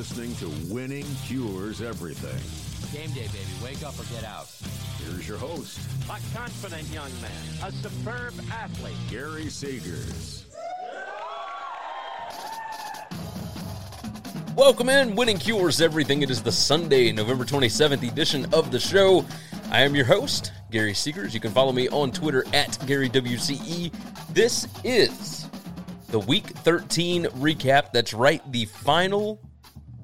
Listening to Winning Cures Everything. Game day, baby. Wake up or get out. Here's your host, A confident young man, a superb athlete. Gary Seegers. Welcome in, Winning Cures Everything. It is the Sunday, November 27th edition of the show. I am your host, Gary Seegers. You can follow me on Twitter at GaryWCE. This is the Week 13 recap. That's right, the final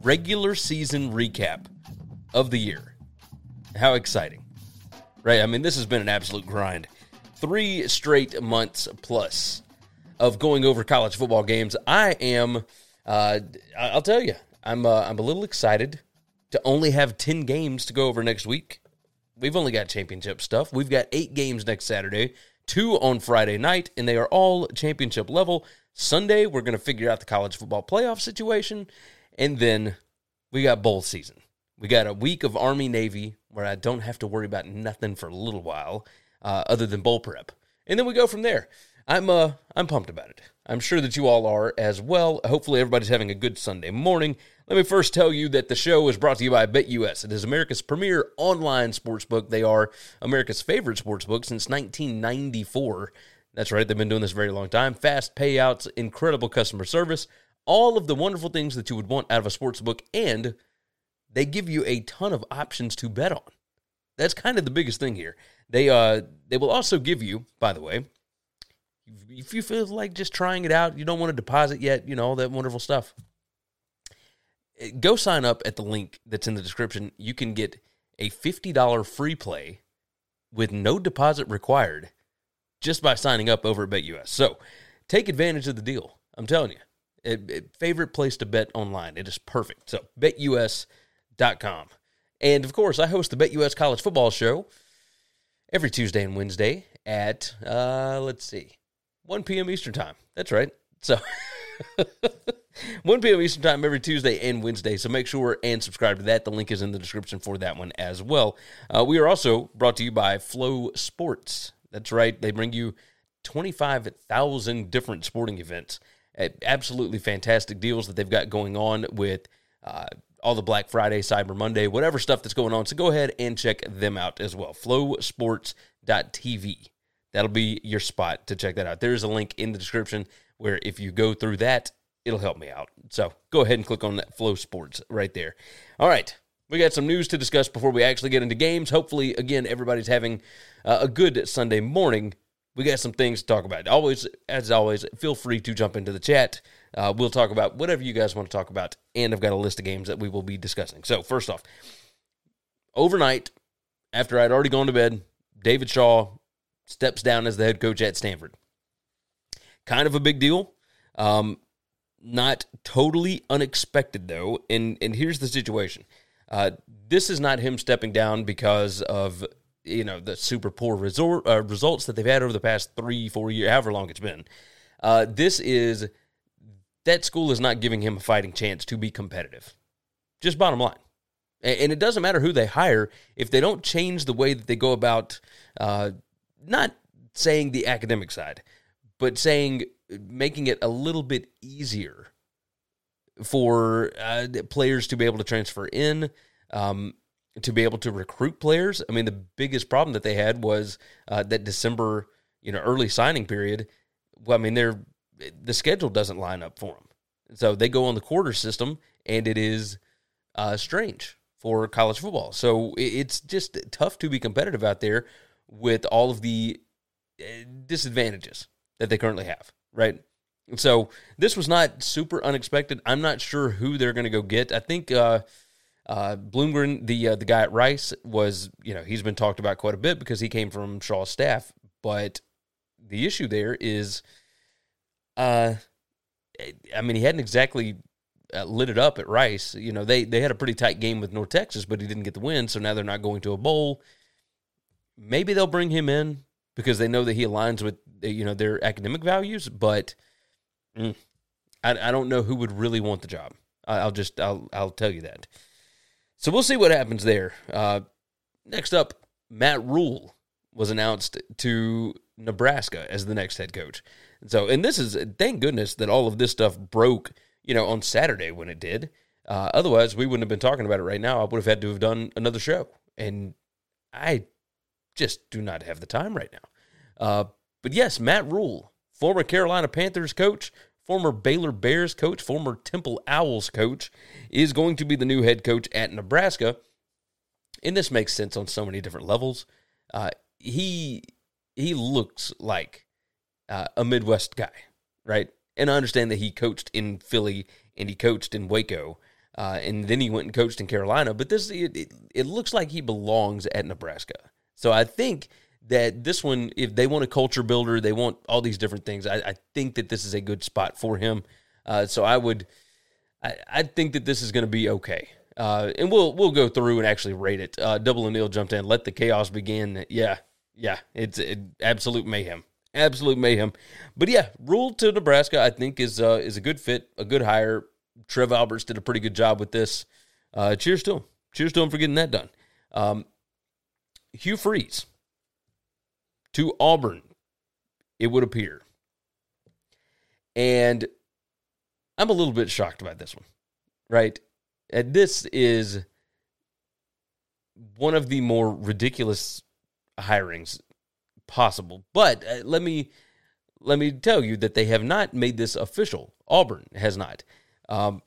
regular season recap of the year. How exciting, right? I mean, this has been an absolute grind. Three straight months plus of going over college football games. I am, uh, I'll tell you, I'm, uh, I'm a little excited to only have 10 games to go over next week. We've only got championship stuff. We've got eight games next Saturday, two on Friday night, and they are all championship level. Sunday, we're going to figure out the college football playoff situation, and then we got bowl season. We got a week of Army Navy where I don't have to worry about nothing for a little while, uh, other than bowl prep, and then we go from there. I'm uh I'm pumped about it. I'm sure that you all are as well. Hopefully everybody's having a good Sunday morning. Let me first tell you that the show is brought to you by BetUS. It is America's premier online sportsbook. They are America's favorite sportsbook since 1994. That's right, they've been doing this very long time. Fast payouts, incredible customer service, all of the wonderful things that you would want out of a sports book, and they give you a ton of options to bet on. That's kind of the biggest thing here. They uh they will also give you, by the way, if you feel like just trying it out, you don't want to deposit yet, you know, all that wonderful stuff. eh, Go sign up at the link that's in the description. You can get a $50 free play with no deposit required just by signing up over at BetUS. So take advantage of the deal. I'm telling you, it, it- favorite place to bet online. It is perfect. So betus.com. And of course, I host the BetUS College Football Show every Tuesday and Wednesday at, uh, let's see, 1 p.m. Eastern Time. That's right. So 1 p.m. Eastern Time every Tuesday and Wednesday. So make sure and subscribe to that. The link is in the description for that one as well. Uh, we are also brought to you by FloSports. That's right. They bring you 25,000 different sporting events. Absolutely fantastic deals that they've got going on with uh, all the Black Friday, Cyber Monday, whatever stuff that's going on. So go ahead and check them out as well. Flosports.tv. That'll be your spot to check that out. There's a link in the description where if you go through that, it'll help me out. So go ahead and click on that FloSports right there. All right. We got some news to discuss before we actually get into games. Hopefully, again, everybody's having uh, a good Sunday morning. We got some things to talk about. Always, as always, feel free to jump into the chat. Uh, we'll talk about whatever you guys want to talk about, and I've got a list of games that we will be discussing. So, first off, overnight, after I'd already gone to bed, David Shaw steps down as the head coach at Stanford. Kind of a big deal. Um, not totally unexpected though, and and here's the situation. Uh, this is not him stepping down because of you know the super poor resort uh, results that they've had over the past three, four years, however long it's been. Uh, this is that school is not giving him a fighting chance to be competitive. Just bottom line. And it doesn't matter who they hire if they don't change the way that they go about uh, not saying the academic side, but saying making it a little bit easier for uh, players to be able to transfer in, um, to be able to recruit players. I mean, the biggest problem that they had was uh, that December, you know, early signing period. Well, I mean, they're the schedule doesn't line up for them, so they go on the quarter system, and it is uh, strange for college football. So it's just tough to be competitive out there with all of the uh, disadvantages that they currently have, right? And So this was not super unexpected. I'm not sure who they're going to go get. I think uh, uh, Bloomgren, the uh, the guy at Rice, was you know he's been talked about quite a bit because he came from Shaw's staff. But the issue there is, uh, I mean, he hadn't exactly uh, lit it up at Rice. You know, they they had a pretty tight game with North Texas, but he didn't get the win, so now they're not going to a bowl. Maybe they'll bring him in because they know that he aligns with you know their academic values, but mm, I, I don't know who would really want the job. I, will just I'll I'll tell you that. So we'll see what happens there. Uh, next up, Matt Rhule was announced to Nebraska as the next head coach. And So, and this is thank goodness that all of this stuff broke you know, on Saturday when it did. Uh, otherwise, we wouldn't have been talking about it right now. I would have had to have done another show, and I just do not have the time right now. Uh, but yes, Matt Rhule, former Carolina Panthers coach, former Baylor Bears coach, former Temple Owls coach, is going to be the new head coach at Nebraska. And this makes sense on so many different levels. Uh, he he looks like uh, a Midwest guy, right? And I understand that he coached in Philly and he coached in Waco, uh, and then he went and coached in Carolina. But this it, it, it looks like he belongs at Nebraska. So I think that this one, if they want a culture builder, they want all these different things. I, I think that this is a good spot for him. Uh, so I would, I, I think that this is going to be okay. Uh, and we'll we'll go through and actually rate it. Uh, Double Neil jumped in. Let the chaos begin. Yeah, yeah, it's it, absolute mayhem absolute mayhem. But yeah, Rhule to Nebraska, I think is uh, is a good fit, a good hire. Trev Alberts did a pretty good job with this. Uh, cheers to him. Cheers to him for getting that done. Um, Hugh Freeze to Auburn, it would appear. And I'm a little bit shocked by this one, right? And this is one of the more ridiculous hirings possible. But uh, let me let me tell you that they have not made this official. Auburn has not. Um,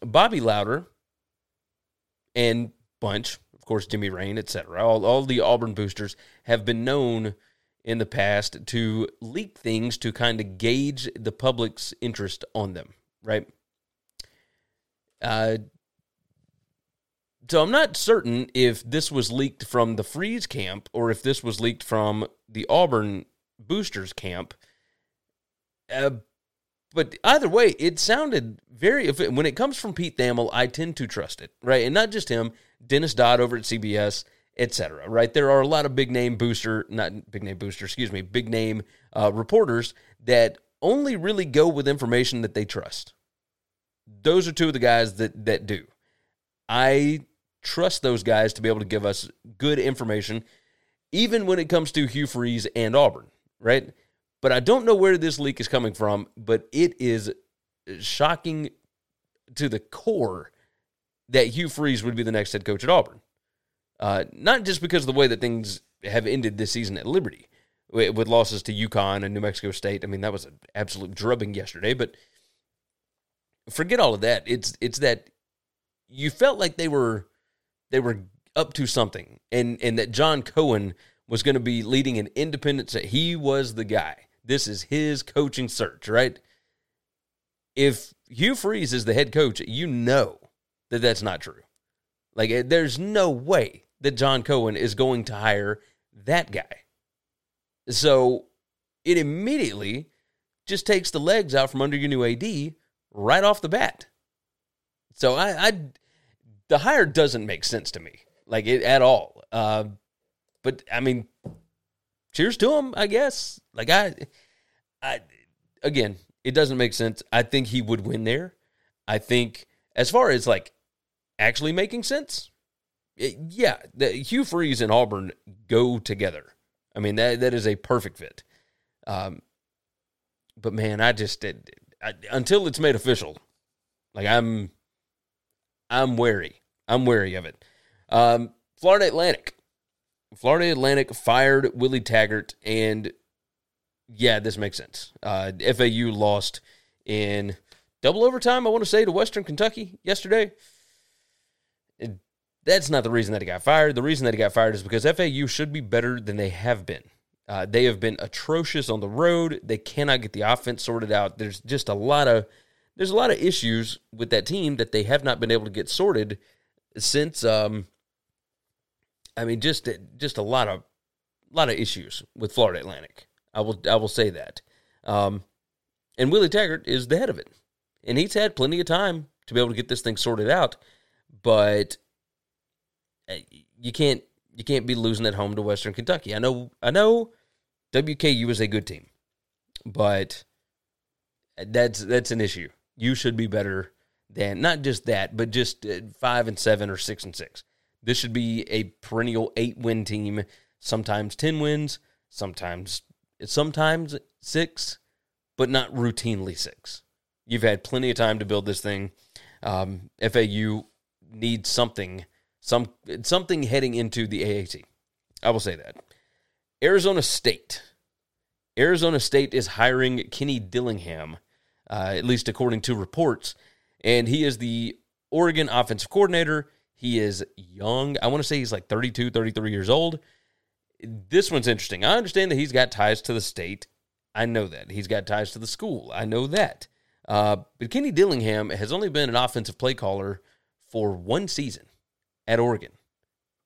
Bobby Lowder and Bunch, course, Jimmy Rane, etc. All all the Auburn boosters have been known in the past to leak things to kind of gauge the public's interest on them, right? Uh, so I'm not certain if this was leaked from the Freeze camp or if this was leaked from the Auburn boosters camp. Uh, but either way, it sounded very. When it comes from Pete Thamel, I tend to trust it, right? And not just him, Dennis Dodd over at CBS, etc. Right? There are a lot of big name booster, not big name booster, excuse me, big name uh, reporters that only really go with information that they trust. Those are two of the guys that that do. I trust those guys to be able to give us good information, even when it comes to Hugh Freeze and Auburn, right? But I don't know where this leak is coming from, but it is shocking to the core that Hugh Freeze would be the next head coach at Auburn. Uh, not just because of the way that things have ended this season at Liberty with losses to UConn and New Mexico State. I mean, that was an absolute drubbing yesterday, but forget all of that. It's it's that you felt like they were they were up to something, and and that John Cohen was going to be leading an independent. That he was the guy. This is his coaching search, right? If Hugh Freeze is the head coach, you know that that's not true. Like, eh, there's no way that John Cohen is going to hire that guy. So it immediately just takes the legs out from under your new AD right off the bat. So I, I the hire doesn't make sense to me, like it at all. Uh, but I mean, cheers to him, I guess. Like I, I again, it doesn't make sense. I think he would win there. I think as far as like actually making sense, it, yeah, the, Hugh Freeze and Auburn go together. I mean that that is a perfect fit. Um, but man, I just it, I, until it's made official, like I'm, I'm wary. I'm wary of it. Um, Florida Atlantic. Florida Atlantic fired Willie Taggart, and yeah, this makes sense. Uh, FAU lost in double overtime, I want to say, to Western Kentucky yesterday. It, that's not the reason that he got fired. The reason that he got fired is because FAU should be better than they have been. Uh, they have been atrocious on the road. They cannot get the offense sorted out. There's just a lot of there's a lot of issues with that team that they have not been able to get sorted since um, I mean, just just a lot of lot of issues with Florida Atlantic. I will I will say that. Um, and Willie Taggart is the head of it, and he's had plenty of time to be able to get this thing sorted out. But eh, you can't you can't be losing at home to Western Kentucky. I know I know WKU is a good team, but that's that's an issue. You should be better than not just that, but just uh, five and seven or six and six. This should be a perennial eight win team, sometimes 10 wins, sometimes sometimes six, but not routinely six. You've had plenty of time to build this thing. Um, FAU needs something, some something heading into the AAC. I will say that. Arizona State. Arizona State is hiring Kenny Dillingham, uh, at least according to reports, and he is the Oregon offensive coordinator. He is young. I want to say he's like 32, 33 years old. This one's interesting. I understand that he's got ties to the state. I know that. He's got ties to the school. I know that. Uh, but Kenny Dillingham has only been an offensive play caller for one season at Oregon.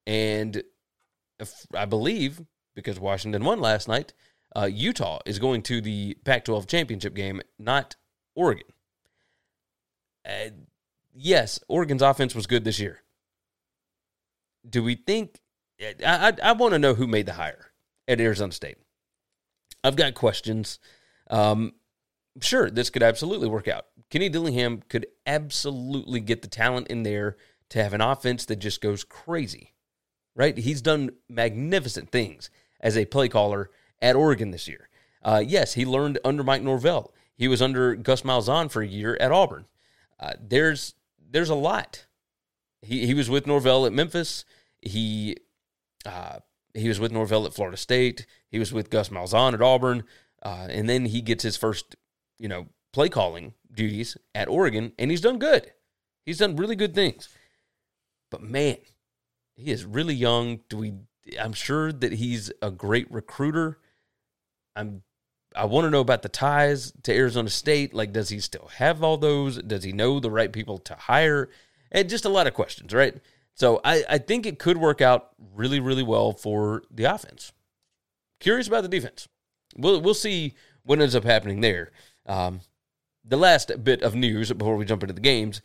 And I believe, because Washington won last night, uh, Utah is going to the Pac 12 championship game, not Oregon. Uh, yes, Oregon's offense was good this year do we think? I, I, I want to know who made the hire at Arizona State. I've got questions. Um, sure, this could absolutely work out. Kenny Dillingham could absolutely get the talent in there to have an offense that just goes crazy, right? He's done magnificent things as a play caller at Oregon this year. Uh, yes, he learned under Mike Norvell. He was under Gus Malzahn for a year at Auburn. Uh, there's there's a lot he he was with Norvell at Memphis. He uh, he was with Norvell at Florida State. He was with Gus Malzahn at Auburn, uh, and then he gets his first you know play calling duties at Oregon, and he's done good. He's done really good things. But man, he is really young. Do we? I'm sure that he's a great recruiter. I'm. I want to know about the ties to Arizona State. Like, does he still have all those? Does he know the right people to hire? and just a lot of questions, right? So I, I think it could work out really, really well for the offense. Curious about the defense. We'll we'll see what ends up happening there. Um, the last bit of news before we jump into the games: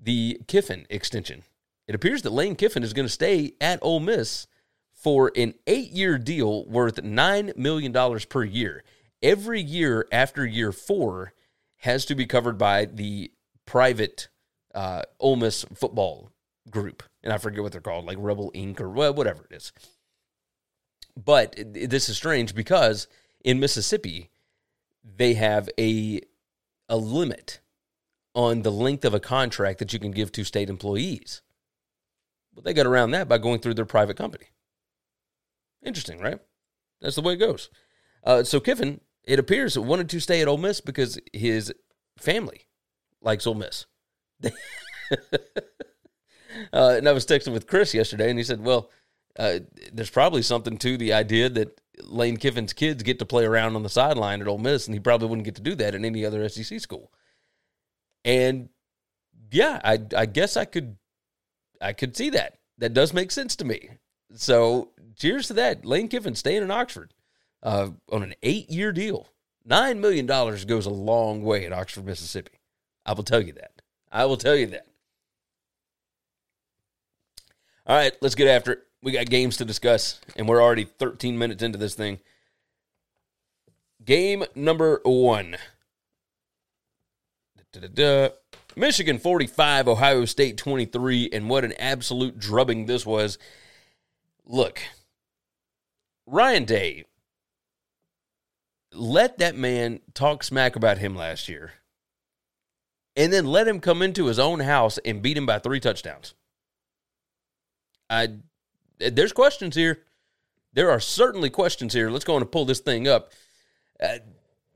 the Kiffin extension. It appears that Lane Kiffin is going to stay at Ole Miss for an eight-year deal worth nine million dollars per year. Every year after year four has to be covered by the private uh, Ole Miss football group, and I forget what they're called, like Rebel Inc. or whatever it is. But this is strange because in Mississippi, they have a a limit on the length of a contract that you can give to state employees. But they got around that by going through their private company. Interesting, right? That's the way it goes. Uh, so Kiffin, it appears, wanted to stay at Ole Miss because his family likes Ole Miss. uh, and I was texting with Chris yesterday, and he said, "Well, uh, there's probably something to the idea that Lane Kiffin's kids get to play around on the sideline at Ole Miss, and he probably wouldn't get to do that in any other SEC school." And yeah, I, I guess I could, I could see that. That does make sense to me. So cheers to that. Lane Kiffin staying in Oxford uh, on an eight-year deal. Nine million dollars goes a long way at Oxford, Mississippi. I will tell you that. I will tell you that. All right, let's get after it. We got games to discuss, and we're already 13 minutes into this thing. Game number one. Da-da-da. Michigan 45, Ohio State 23, and what an absolute drubbing this was. Look, Ryan Day, let that man talk smack about him last year, and then let him come into his own house and beat him by three touchdowns. I, there's questions here. There are certainly questions here. Let's go and pull this thing up. Uh,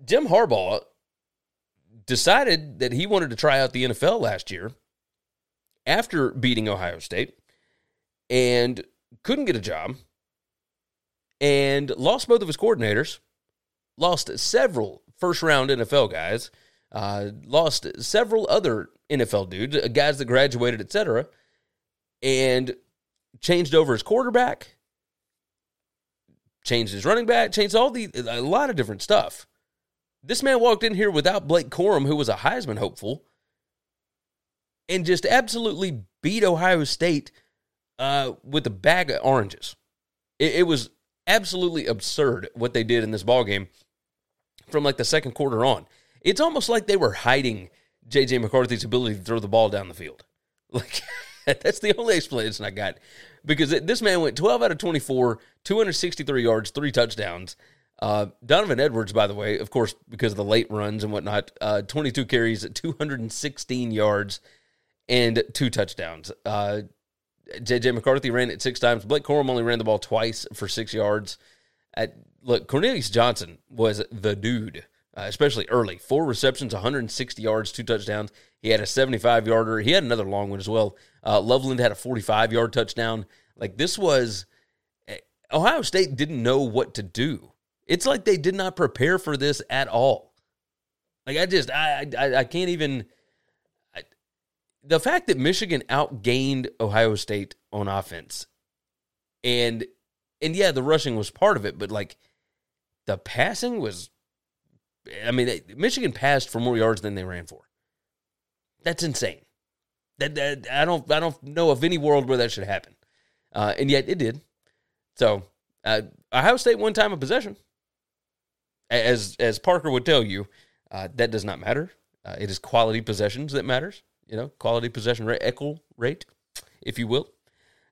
Jim Harbaugh decided that he wanted to try out the NFL last year after beating Ohio State and couldn't get a job and lost both of his coordinators, lost several first round NFL guys, uh, lost several other NFL dudes, uh, guys that graduated, etc., and changed over his quarterback, changed his running back, changed all the a lot of different stuff. This man walked in here without Blake Corum, who was a Heisman hopeful, and just absolutely beat Ohio State uh, with a bag of oranges. It, it, was absolutely absurd what they did in this ball game from like the second quarter on. It's almost like they were hiding JJ McCarthy's ability to throw the ball down the field. Like that's the only explanation I got because this man went 12 out of 24, 263 yards, three touchdowns. Uh, Donovan Edwards, by the way, of course, because of the late runs and whatnot, uh, 22 carries, 216 yards, and two touchdowns. Uh, JJ McCarthy ran it six times. Blake Corum only ran the ball twice for six yards. At, look, Cornelius Johnson was the dude, uh, especially early. Four receptions, 160 yards, two touchdowns. He had a 75 yarder. He had another long one as well. Uh, Loveland had a 45 yard touchdown. Like this was eh, Ohio State didn't know what to do. It's like they did not prepare for this at all. Like I just I I, I can't even. I, the fact that Michigan outgained Ohio State on offense, and and yeah, the rushing was part of it, but like the passing was. I mean, Michigan passed for more yards than they ran for. That's insane. That, that I don't I don't know of any world where that should happen, uh, and yet it did. So uh, Ohio State one time of possession as as Parker would tell you, uh, that does not matter. Uh, it is quality possessions that matters. You know, quality possession rate, equal rate, if you will.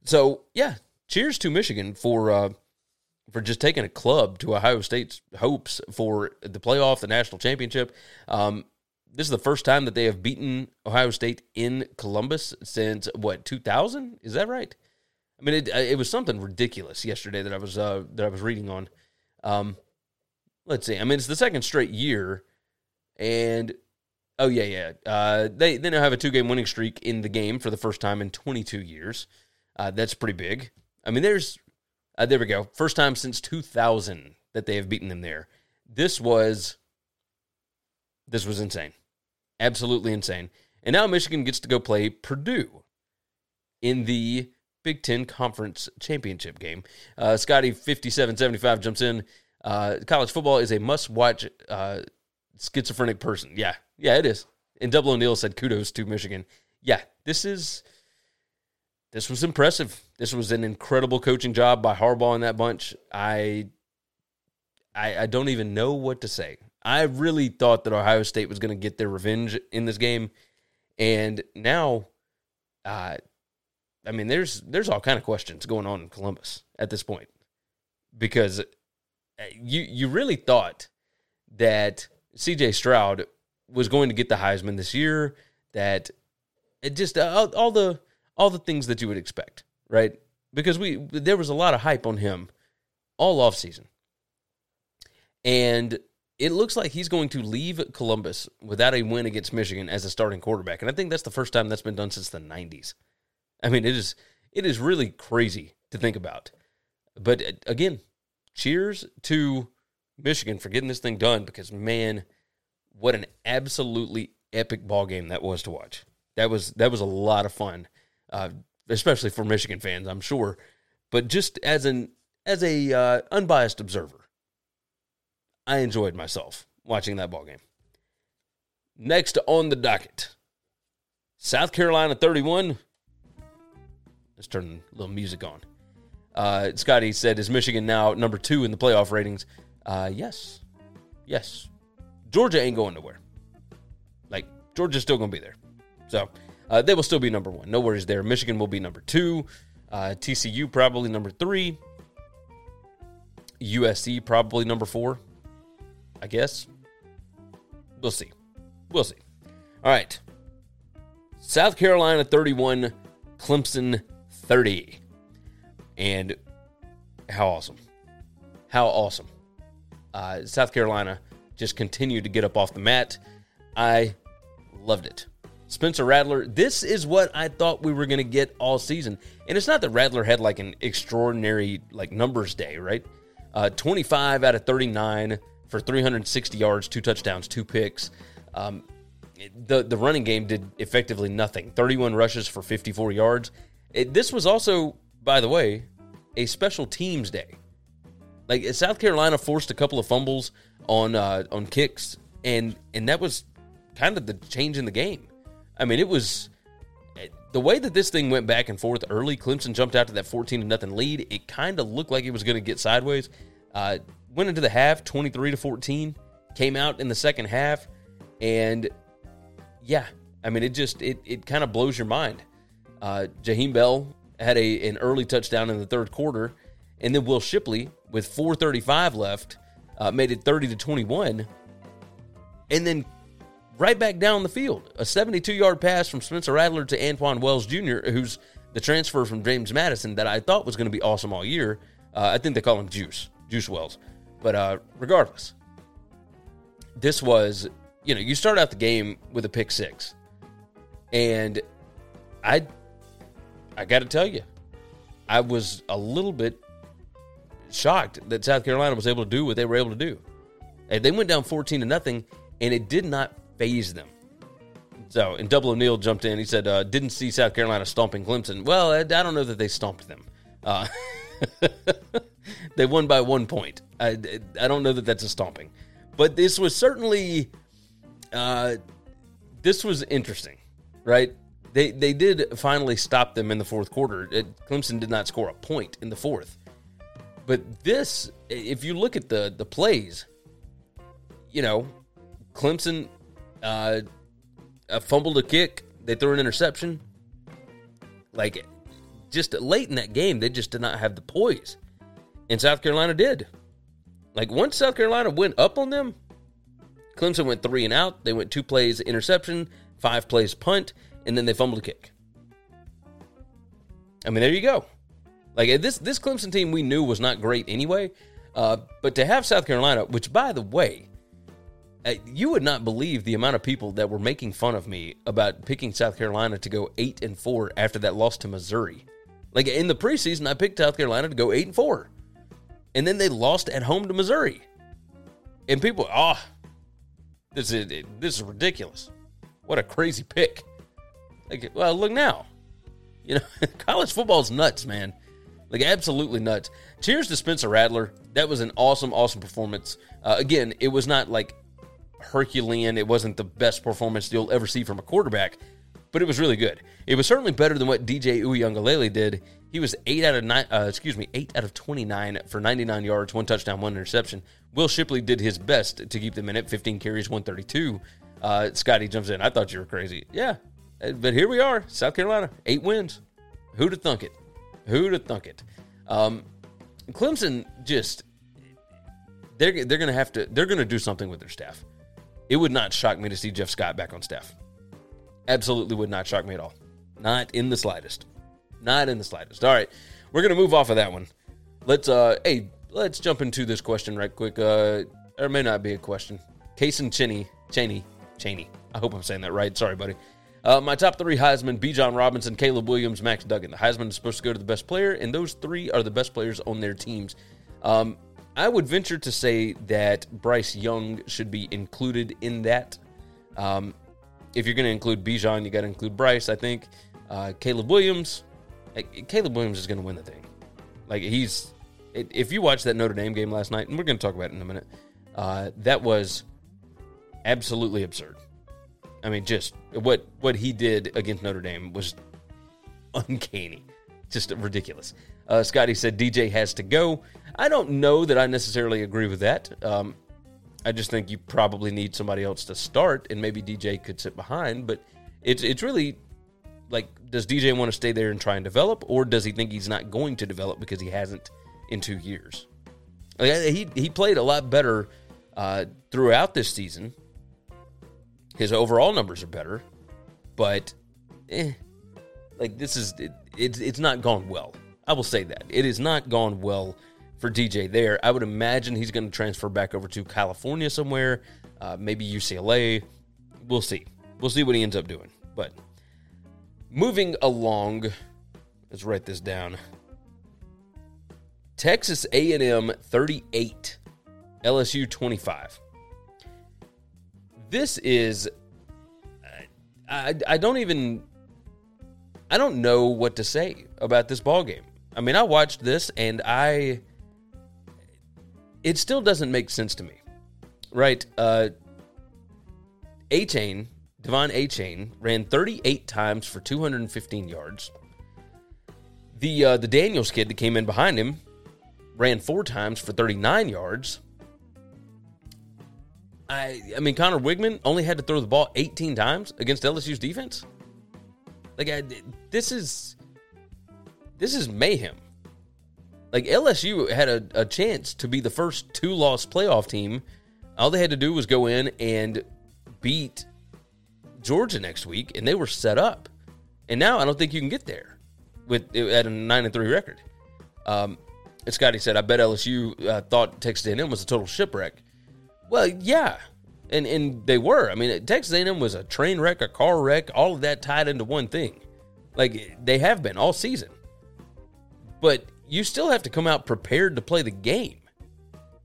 So yeah, cheers to Michigan for uh, for just taking a club to Ohio State's hopes for the playoff, the national championship. Um, this is the first time that they have beaten Ohio State in Columbus since what 2000? Is that right? I mean, it, it was something ridiculous yesterday that I was uh, that I was reading on. Um, let's see. I mean, it's the second straight year, and oh yeah, yeah. Uh, they they now have a two game winning streak in the game for the first time in 22 years. Uh, that's pretty big. I mean, there's uh, there we go. First time since 2000 that they have beaten them there. This was this was insane, absolutely insane. And now Michigan gets to go play Purdue in the Big Ten Conference Championship game. Uh, Scotty 5775 jumps in. Uh, college football is a must-watch. Uh, schizophrenic person. Yeah, yeah, it is. And Double O'Neill said kudos to Michigan. Yeah, this is this was impressive. This was an incredible coaching job by Harbaugh and that bunch. I, I, I don't even know what to say. I really thought that Ohio State was going to get their revenge in this game, and now, uh, I mean, there's there's all kind of questions going on in Columbus at this point because you you really thought that CJ Stroud was going to get the Heisman this year. That it just uh, all, all the all the things that you would expect, right? Because we there was a lot of hype on him all off season, and it looks like he's going to leave Columbus without a win against Michigan as a starting quarterback, and I think that's the first time that's been done since the '90s. I mean, it is it is really crazy to think about. But uh, again, cheers to Michigan for getting this thing done because man, what an absolutely epic ball game that was to watch. That was that was a lot of fun, uh, especially for Michigan fans, I'm sure. But just as an as a uh, unbiased observer, I enjoyed myself watching that ball game. Next on the docket, South Carolina 31. Let's turn a little music on. Uh, Scotty said, "Is Michigan now number two in the playoff ratings?" Uh, yes, yes. Georgia ain't going nowhere. Like Georgia's still going to be there, so uh, they will still be number one. No worries there. Michigan will be number two. Uh, TCU probably number three. USC probably number four. I guess. We'll see. We'll see. All right. South Carolina 31, Clemson 30. And how awesome. How awesome. Uh, South Carolina just continued to get up off the mat. I loved it. Spencer Rattler, this is what I thought we were going to get all season. And it's not that Rattler had like an extraordinary like numbers day, right? Uh, 25 out of 39 for 360 yards, two touchdowns, two picks. Um, the the running game did effectively nothing. 31 rushes for 54 yards. It, this was also, by the way, a special teams day. Like South Carolina forced a couple of fumbles on uh, on kicks, and and that was kind of the change in the game. I mean, it was the way that this thing went back and forth early. Clemson jumped out to that 14 to nothing lead. It kind of looked like it was going to get sideways. Uh, went into the half 23 to 14. Came out in the second half, and yeah, I mean, it just it it kind of blows your mind. Uh, Jaheim Bell had a an early touchdown in the third quarter, and then Will Shipley with 4:35 left uh, made it 30 to 21, and then right back down the field, a 72 yard pass from Spencer Rattler to Antoine Wells Jr., who's the transfer from James Madison that I thought was going to be awesome all year. Uh, I think they call him Juice, Juice Wells, but uh, regardless, this was you know, you start out the game with a pick six. And I I got to tell you, I was a little bit shocked that South Carolina was able to do what they were able to do. And they went down 14 to nothing and it did not phase them. So, and Double O'Neill jumped in. He said, uh, didn't see South Carolina stomping Clemson. Well, I, I don't know that they stomped them. Uh, they won by one point. I, I don't know that that's a stomping. But this was certainly uh, this was interesting, right? They they did finally stop them in the fourth quarter. It, Clemson did not score a point in the fourth, but this, if you look at the the plays, you know, Clemson uh, fumbled a kick, they threw an interception. Like, just late in that game, they just did not have the poise, and South Carolina did. Like once South Carolina went up on them, Clemson went three and out. They went two plays interception, five plays punt, and then they fumbled a kick. I mean, there you go. Like this, this Clemson team we knew was not great anyway. Uh, but to have South Carolina, which by the way, uh, you would not believe the amount of people that were making fun of me about picking South Carolina to go eight and four after that loss to Missouri. Like in the preseason, I picked South Carolina to go eight and four, and then they lost at home to Missouri. And people, oh, this is this is ridiculous. What a crazy pick. Like, well, look now. You know, college football's nuts, man. Like absolutely nuts. Cheers to Spencer Rattler. That was an awesome, awesome performance. Uh, again, it was not like Herculean. It wasn't the best performance you'll ever see from a quarterback, but it was really good. It was certainly better than what DJ Uiagalelei did. He was eight out of nine. Uh, excuse me, eight out of twenty-nine for ninety-nine yards, one touchdown, one interception. Will Shipley did his best to keep them in it, 15 carries, 132. Uh, Scotty jumps in. I thought you were crazy. Yeah, uh, but here we are, South Carolina, eight wins. Who'd have thunk it? Who'd have thunk it? Um, Clemson just they're they're gonna have to they're gonna do something with their staff. It would not shock me to see Jeff Scott back on staff. Absolutely would not shock me at all. Not in the slightest. Not in the slightest. All right, we're gonna move off of that one. Let's uh hey let's jump into this question right quick. Uh, there may not be a question. Cason Cheney, Cheney, Cheney. I hope I'm saying that right. Sorry, buddy. Uh, my top three Heisman: Bijan Robinson, Caleb Williams, Max Duggan. The Heisman is supposed to go to the best player, and those three are the best players on their teams. Um, I would venture to say that Bryce Young should be included in that. Um, if you're going to include Bijan, you got to include Bryce. I think uh, Caleb Williams. Caleb Williams is going to win the thing. Like he's if you watched that Notre Dame game last night, and we're going to talk about it in a minute, uh, that was absolutely absurd. I mean, just what what he did against Notre Dame was uncanny, just ridiculous. Uh, Scotty said DJ has to go. I don't know that I necessarily agree with that. Um, I just think you probably need somebody else to start, and maybe DJ could sit behind. But it's it's really like, does DJ want to stay there and try and develop, or does he think he's not going to develop because he hasn't in two years? Like, he he played a lot better uh, throughout this season. His overall numbers are better, but eh, like this is it, it's it's not gone well. I will say that it has not gone well for DJ there. I would imagine he's going to transfer back over to California somewhere, uh, maybe UCLA. We'll see. We'll see what he ends up doing. But moving along, let's write this down. Texas A&M 38, LSU 25. This is I, I don't even I don't know what to say about this ball game. I mean, I watched this and I it still doesn't make sense to me. Right? Uh Achane, De'Von Achane ran 38 times for 215 yards. The uh, the Daniels kid that came in behind him ran four times for 39 yards. I I mean Conner Weigman only had to throw the ball 18 times against LSU's defense. Like I, this is this is mayhem. Like LSU had a, a chance to be the first two loss playoff team. All they had to do was go in and beat Georgia next week, and they were set up. And now I don't think you can get there with at a nine and three record. Um, as Scotty said, I bet LSU uh, thought Texas A&M was a total shipwreck. Well, yeah, and and they were. I mean, Texas A&M was a train wreck, a car wreck, all of that tied into one thing. Like they have been all season. But you still have to come out prepared to play the game,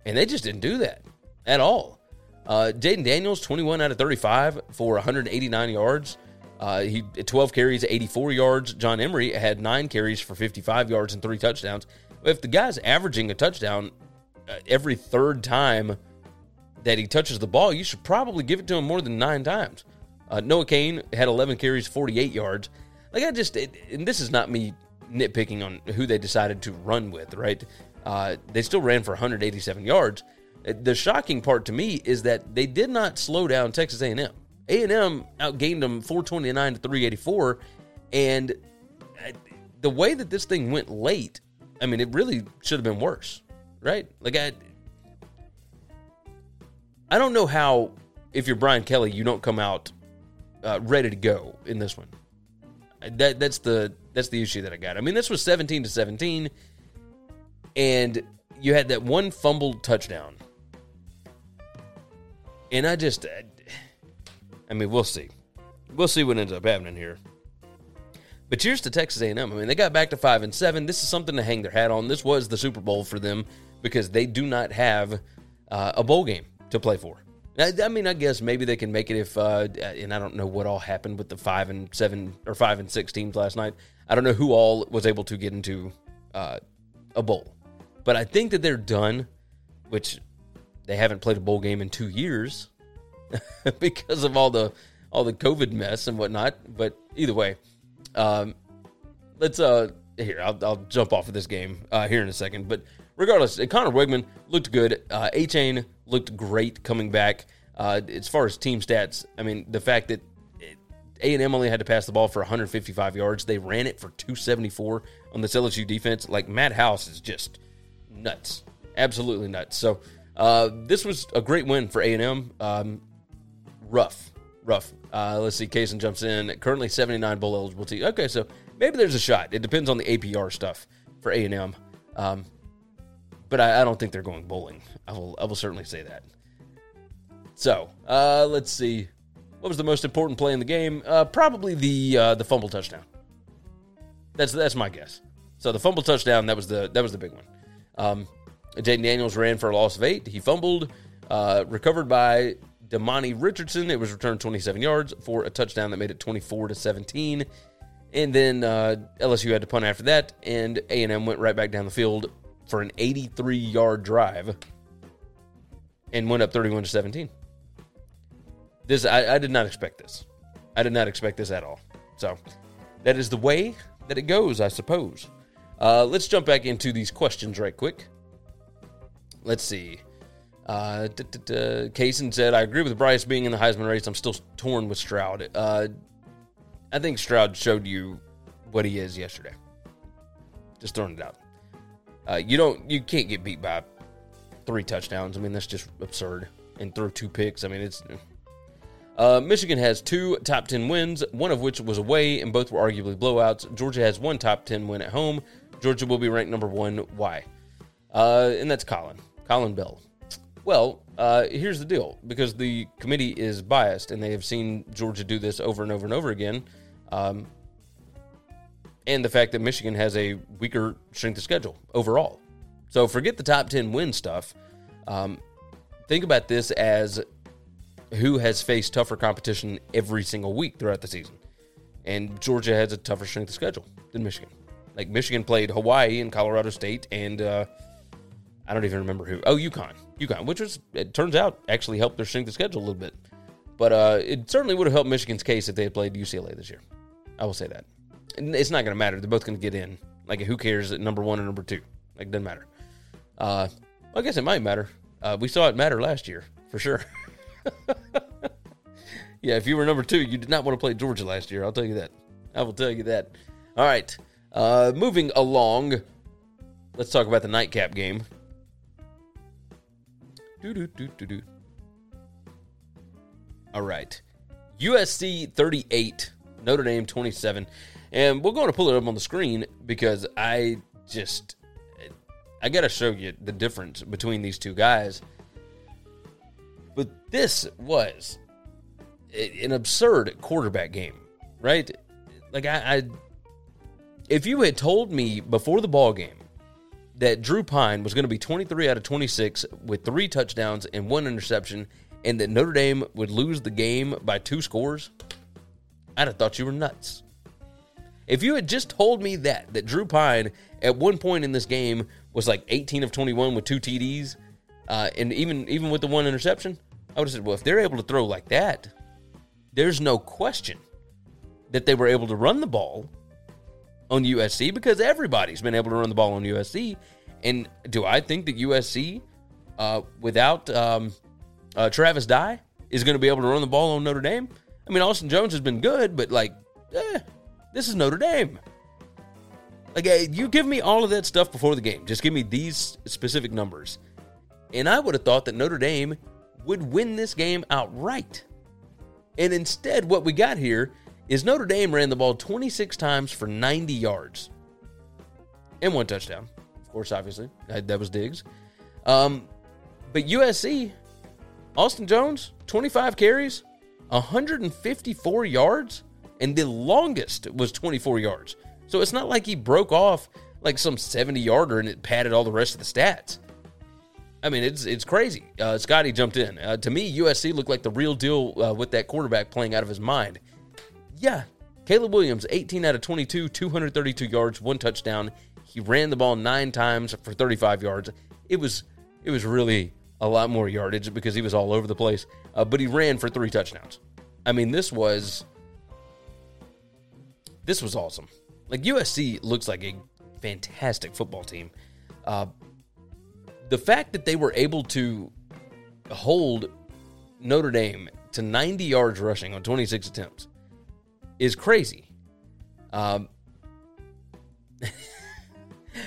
and they just didn't do that at all. Uh, Jayden Daniels, 21 out of 35 for 189 yards. Uh, he 12 carries, 84 yards. John Emery had nine carries for 55 yards and three touchdowns. If the guy's averaging a touchdown uh, every third time that he touches the ball, you should probably give it to him more than nine times. Uh, Noah Cain had 11 carries, 48 yards. Like I just, it, and this is not me nitpicking on who they decided to run with, right? Uh, they still ran for 187 yards. Uh, the shocking part to me is that they did not slow down Texas A&M. A&M outgained them 429 to 384, and uh, the way that this thing went late, I mean, it really should have been worse, right? Like I, I don't know how if you're Brian Kelly, you don't come out uh, ready to go in this one. That that's the that's the issue that I got. I mean, this was 17 to 17, and you had that one fumbled touchdown, and I just, I mean, we'll see, we'll see what ends up happening here. But cheers to Texas A&M. I mean, they got back to five and seven. This is something to hang their hat on. This was the Super Bowl for them because they do not have uh, a bowl game to play for. I, I, mean, I guess maybe they can make it if, uh, and I don't know what all happened with the five and seven or five and six teams last night. I don't know who all was able to get into uh, a bowl, but I think that they're done, which they haven't played a bowl game in two years because of all the all the COVID mess and whatnot. But either way, um, let's uh here I'll, I'll jump off of this game uh, here in a second, but regardless, Conner Weigman looked good. Uh, chain looked great coming back. Uh, as far as team stats, I mean, the fact that A and M only had to pass the ball for 155 yards, they ran it for 274 on this LSU defense. Like Matt House is just nuts, absolutely nuts. So uh, this was a great win for A and M. Um, rough, rough. Uh, let's see. Kaysen jumps in. Currently 79 bowl eligible. Okay, so maybe there's a shot. It depends on the APR stuff for A and M. Um, but I, I, don't think they're going bowling. I will, I will certainly say that. So uh, let's see. What was the most important play in the game? Uh, probably the uh, the fumble touchdown. That's that's my guess. So the fumble touchdown that was the that was the big one. Um, Jayden Daniels ran for a loss of eight. He fumbled, uh, recovered by Demani Richardson. It was returned 27 yards for a touchdown that made it 24 to 17. And then uh, LSU had to punt after that, and A and M went right back down the field for an 83 yard drive and went up 31 to 17. This I, I, did not expect this. I did not expect this at all. So that is the way that it goes, I suppose. Uh, let's jump back into these questions right quick. Let's see. Uh, Kaysen said, I agree with Bryce being in the Heisman race. I'm still torn with Stroud. Uh, I think Stroud showed you what he is yesterday. Just throwing it out. Uh, you don't, you can't get beat by three touchdowns. I mean, that's just absurd. And throw two picks. I mean, it's. Uh, Michigan has two top 10 wins, one of which was away, and both were arguably blowouts. Georgia has one top 10 win at home. Georgia will be ranked number one. Why? Uh, and that's Colin. Colin Bell. Well, uh, here's the deal because the committee is biased and they have seen Georgia do this over and over and over again. Um, and the fact that Michigan has a weaker strength of schedule overall. So forget the top 10 win stuff. Um, think about this as who has faced tougher competition every single week throughout the season. And Georgia has a tougher strength of schedule than Michigan. Like Michigan played Hawaii and Colorado State, and uh, I don't even remember who. Oh, UConn, UConn, which was it turns out actually helped their strength of schedule a little bit. But uh, it certainly would have helped Michigan's case if they had played UCLA this year. I will say that. And it's not going to matter. They're both going to get in. Like, who cares at number one and number two? Like, it doesn't matter. Uh, I guess it might matter. Uh, we saw it matter last year for sure. yeah, if you were number two, you did not want to play Georgia last year. I'll tell you that. I will tell you that. All right. Uh, moving along, let's talk about the nightcap game. Do do do do do. All right, USC 38, Notre Dame 27, and we're going to pull it up on the screen because I just I got to show you the difference between these two guys. But this was an absurd quarterback game, right? Like I, I if you had told me before the ball game that Drew Pyne was going to be 23 out of 26 with three touchdowns and one interception, and that Notre Dame would lose the game by two scores, I'd have thought you were nuts. If you had just told me that, that Drew Pyne at one point in this game was like 18 of 21 with two TDs, uh, and even even with the one interception, I would have said, well, if they're able to throw like that, there's no question that they were able to run the ball on USC because everybody's been able to run the ball on USC. And do I think that USC, uh, without um, uh, Travis Dye, is going to be able to run the ball on Notre Dame? I mean, Austin Jones has been good, but like, eh, this is Notre Dame. Like, eh, you give me all of that stuff before the game. Just give me these specific numbers. And I would have thought that Notre Dame would win this game outright. And instead, what we got here is Notre Dame ran the ball 26 times for 90 yards and one touchdown. Of course, obviously, that was Diggs. Um, but USC, Austin Jones, 25 carries, 154 yards, and the longest was 24 yards. So it's not like he broke off like some 70 yarder and it padded all the rest of the stats. I mean, it's it's crazy. Uh, Scotty jumped in. Uh, to me, USC looked like the real deal uh, with that quarterback playing out of his mind. Yeah, Caleb Williams, 18 out of 22, 232 yards, one touchdown. He ran the ball nine times for 35 yards. It was it was really a lot more yardage because he was all over the place. Uh, but he ran for three touchdowns. I mean, this was this was awesome. Like USC looks like a fantastic football team. Uh, the fact that they were able to hold Notre Dame to 90 yards rushing on 26 attempts is crazy. Um,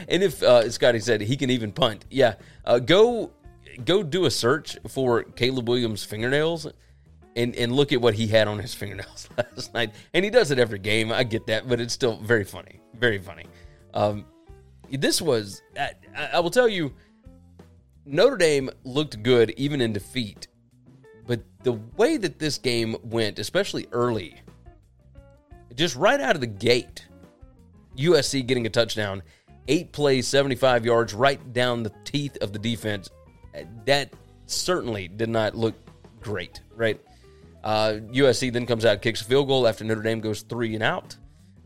and if uh, Scotty said he can even punt, yeah, uh, go go do a search for Caleb Williams' fingernails and and look at what he had on his fingernails last night. And he does it every game. I get that, but it's still very funny, very funny. Um, this was, I, I will tell you, Notre Dame looked good even in defeat, but the way that this game went, especially early, just right out of the gate, USC getting a touchdown, eight plays, 75 yards, right down the teeth of the defense. That certainly did not look great, right? Uh, USC then comes out, kicks a field goal after Notre Dame goes three and out,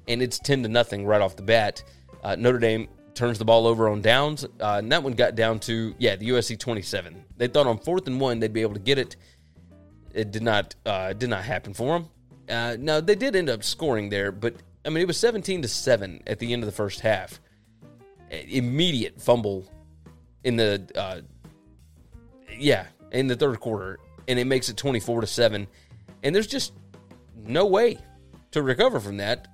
and it's 10 to nothing right off the bat. Uh, Notre Dame turns the ball over on downs. Uh, and that one got down to, yeah, the USC 27. They thought on fourth and one they'd be able to get it. It did not, uh, did not happen for them. Uh, now they did end up scoring there, but I mean it was 17 to seven at the end of the first half. immediate fumble in the uh, yeah in the third quarter, and it makes it twenty four to seven. And there's just no way to recover from that.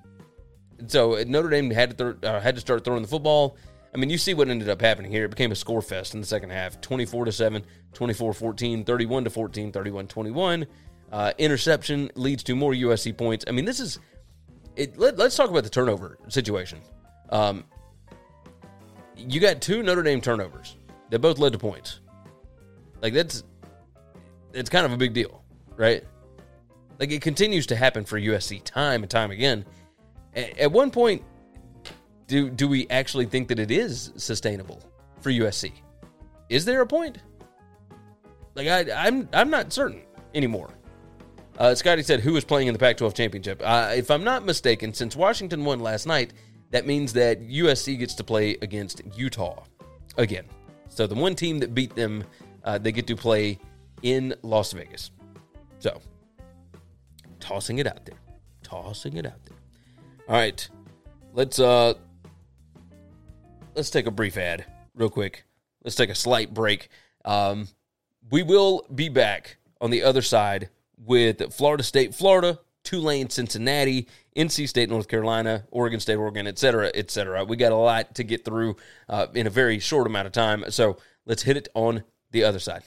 So Notre Dame had to th- uh, had to start throwing the football. I mean, you see what ended up happening here. It became a score fest in the second half 24 to 7, 24 14, 31 to 14, 31 21. Uh, interception leads to more USC points. I mean, this is it. Let, us talk about the turnover situation. Um, you got two Notre Dame turnovers that both led to points. Like that's it's kind of a big deal, right? Like it continues to happen for USC time and time again. At one point, do do we actually think that it is sustainable for USC? Is there a point? Like I, I'm I'm not certain anymore. Uh, Scotty said, "Who is playing in the Pac-12 championship?" Uh, if I'm not mistaken, since Washington won last night, that means that USC gets to play against Utah again. So the one team that beat them, uh, they get to play in Las Vegas. So tossing it out there, tossing it out. All right, let's uh let's take a brief ad real quick. Let's take a slight break. Um, we will be back on the other side with Florida State, Florida, Tulane, Cincinnati, NC State, North Carolina, Oregon State, Oregon, et cetera, et cetera. We got a lot to get through uh, in a very short amount of time. So let's hit it on the other side.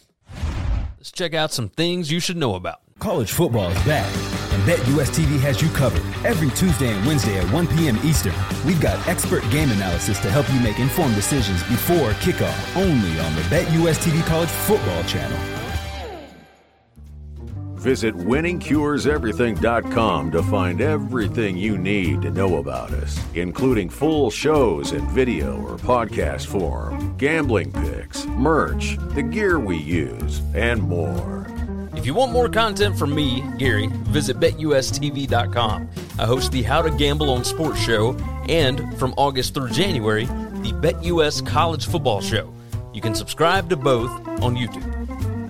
Let's check out some things you should know about. College football is back, and BetUS TV has you covered. Every Tuesday and Wednesday at 1 p.m. Eastern, we've got expert game analysis to help you make informed decisions before kickoff, only on the BetUS TV College Football Channel. Visit winningcureseverything.com to find everything you need to know about us, including full shows in video or podcast form, gambling picks, merch, the gear we use, and more. If you want more content from me, Gary, visit betustv.com. I host the How to Gamble on Sports show and from August through January, the BetUS College Football show. You can subscribe to both on YouTube.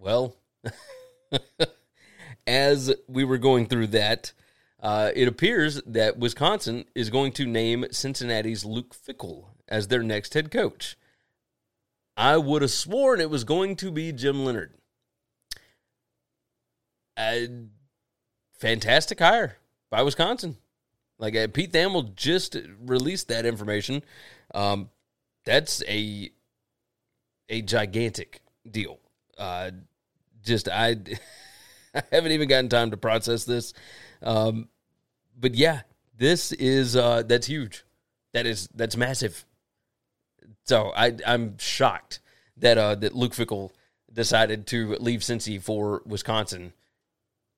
well, as we were going through that, uh, it appears that Wisconsin is going to name Cincinnati's Luke Fickell as their next head coach. I would have sworn it was going to be Jim Leonhard. A fantastic hire by Wisconsin. Like uh, Pete Thamel just released that information. Um, that's a a gigantic deal. Uh, just I, I haven't even gotten time to process this. Um, but yeah, this is uh, that's huge. That is that's massive. So I I'm shocked that uh, that Luke Fickell decided to leave Cincy for Wisconsin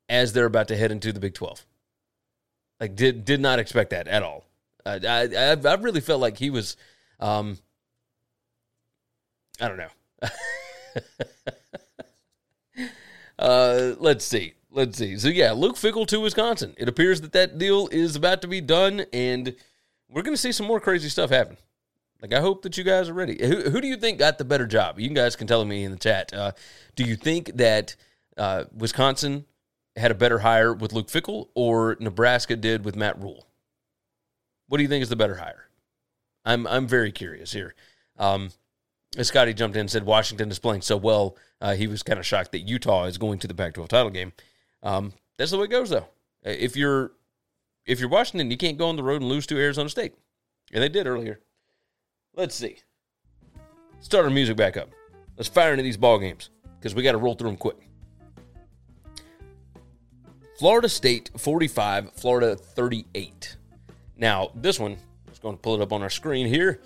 as they're about to head into the Big Twelve. Like did did not expect that at all. I I I really felt like he was, um, I don't know. uh, let's see. Let's see. So yeah, Luke Fickell to Wisconsin. It appears that that deal is about to be done, and we're going to see some more crazy stuff happen. Like I hope that you guys are ready. Who, who do you think got the better job? You guys can tell me in the chat. Uh, do you think that uh, Wisconsin had a better hire with Luke Fickell or Nebraska did with Matt Rhule? What do you think is the better hire? I'm I'm very curious here. Um, Scotty jumped in and said Washington is playing so well. Uh, he was kind of shocked that Utah is going to the Pac-12 title game. Um, that's the way it goes, though. If you're if you're Washington, you can't go on the road and lose to Arizona State, and they did earlier. Let's see. Start our music back up. Let's fire into these ball games because we got to roll through them quick. Florida State 45, Florida 38. Now, this one, just going to pull it up on our screen here.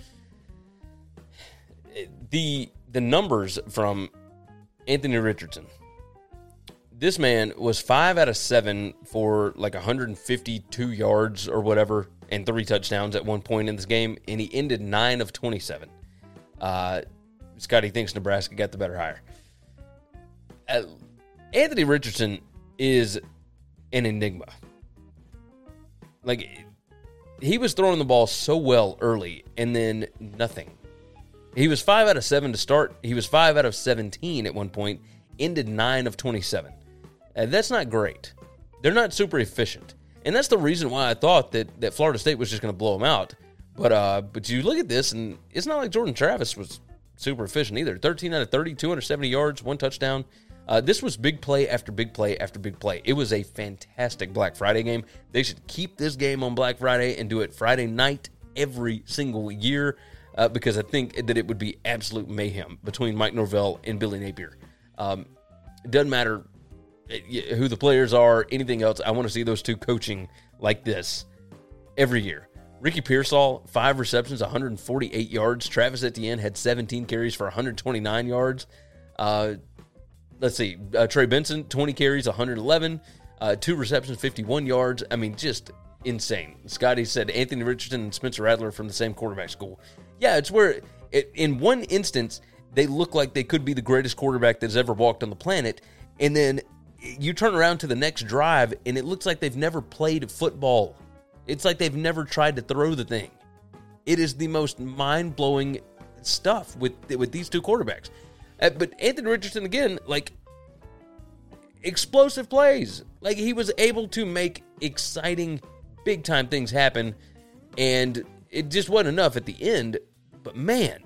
The the numbers from Anthony Richardson. This man was five out of seven for like 152 yards or whatever, and three touchdowns at one point in this game, and he ended nine of 27. Uh, Scotty thinks Nebraska got the better hire. Uh, Anthony Richardson is an enigma. Like, he was throwing the ball so well early, and then nothing. He was five out of seven to start. He was five out of 17 at one point, ended nine of 27. Uh, that's not great. They're not super efficient. And that's the reason why I thought that, that Florida State was just going to blow them out. But uh, but you look at this, and it's not like Jordan Travis was super efficient either. 13 out of 30, 270 yards, one touchdown. Uh, this was big play after big play after big play. It was a fantastic Black Friday game. They should keep this game on Black Friday and do it Friday night every single year uh, because I think that it would be absolute mayhem between Mike Norvell and Billy Napier. Um, it doesn't matter eh, who the players are, anything else. I want to see those two coaching like this every year. Ricky Pearsall, five receptions, 148 yards. Travis Etienne had 17 carries for 129 yards. Uh, let's see, uh, Trey Benson, 20 carries, 111, uh, two receptions, 51 yards. I mean, just insane. Scotty said Anthony Richardson and Spencer Rattler from the same quarterback school. Yeah, it's where, it, in one instance, they look like they could be the greatest quarterback that's ever walked on the planet. And then you turn around to the next drive, and it looks like they've never played football. It's like they've never tried to throw the thing. It is the most mind blowing stuff with with these two quarterbacks. Uh, but Anthony Richardson again, like explosive plays. Like he was able to make exciting, big time things happen, and it just wasn't enough at the end. But man,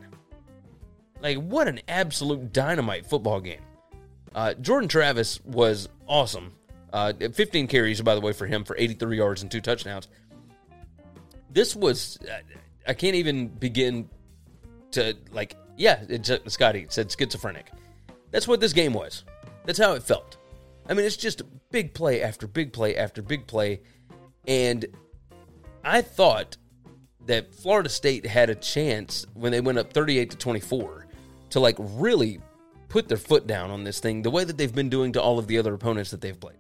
like what an absolute dynamite football game. Uh, Jordan Travis was awesome. Uh, 15 carries, by the way, for him for 83 yards and two touchdowns. This was, I can't even begin to like yeah, Scotty said schizophrenic. That's what this game was. That's how it felt. I mean, it's just big play after big play after big play. And I thought that Florida State had a chance when they went up 38 to 24 to like really put their foot down on this thing the way that they've been doing to all of the other opponents that they've played.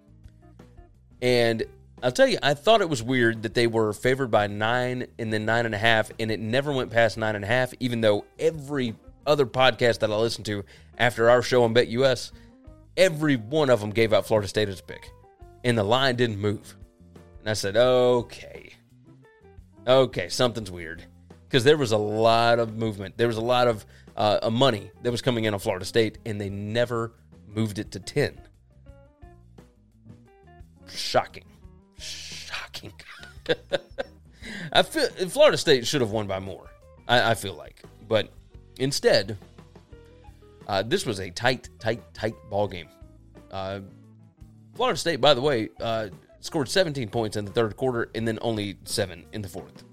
And I'll tell you, I thought it was weird that they were favored by nine and then nine and a half, and it never went past nine and a half, even though every other podcast that I listened to after our show on BetUS, every one of them gave out Florida State as a pick. And the line didn't move. And I said, okay. Okay, something's weird. Because there was a lot of movement. There was a lot of uh, money that was coming in on Florida State, and they never moved it to 10. Shocking. Shocking. I feel Florida State should have won by more. I, I feel like. But Instead, uh, this was a tight, tight, tight ball game. Uh, Florida State, by the way, uh, scored 17 points in the third quarter and then only seven in the fourth.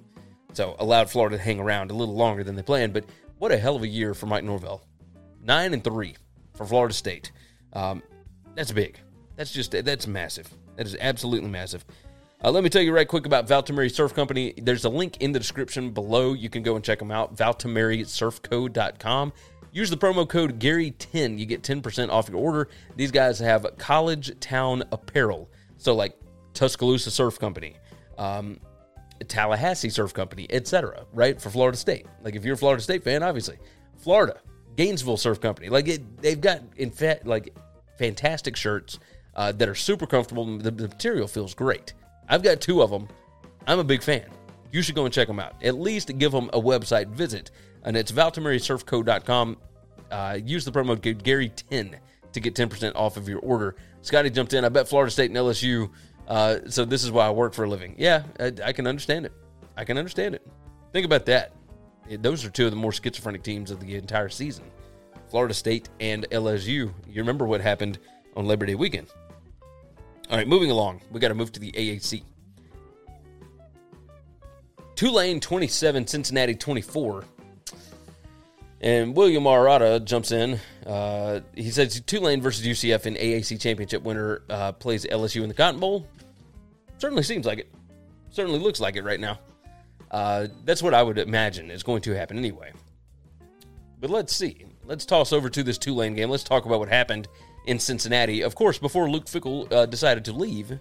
So allowed Florida to hang around a little longer than they planned. But what a hell of a year for Mike Norvell. Nine and three for Florida State. Um, that's big. That's just that's massive. That is absolutely massive. Uh, let me tell you right quick about Valtameri Surf Company. There's a link in the description below. You can go and check them out. ValtameriSurfCo.com. Use the promo code Gary10. You get 10% off your order. These guys have college town apparel. So, like Tuscaloosa Surf Company, um, Tallahassee Surf Company, etc. Right? For Florida State. Like, if you're a Florida State fan, obviously. Florida, Gainesville Surf Company. Like, it, they've got, in fact, like fantastic shirts uh, that are super comfortable. The, the material feels great. I've got two of them. I'm a big fan. You should go and check them out. At least give them a website visit. And it's valtamerisurfco.com. Uh, use the promo code Gary10 to get 10% off of your order. Scotty jumped in. I bet Florida State and LSU. Uh, so this is why I work for a living. Yeah, I, I, can understand it. I can understand it. Think about that. Those are two of the more schizophrenic teams of the entire season Florida State and LSU. You remember what happened on Labor Day weekend. All right, moving along. We got to move to the AAC. Tulane 27, Cincinnati 24. And William Arata jumps in. Uh, he says Tulane versus UCF in AAC championship winner uh, plays LSU in the Cotton Bowl. Certainly seems like it. Certainly looks like it right now. Uh, that's what I would imagine is going to happen anyway. But let's see. Let's toss over to this Tulane game. Let's talk about what happened in Cincinnati. Of course, before Luke Fickell uh, decided to leave.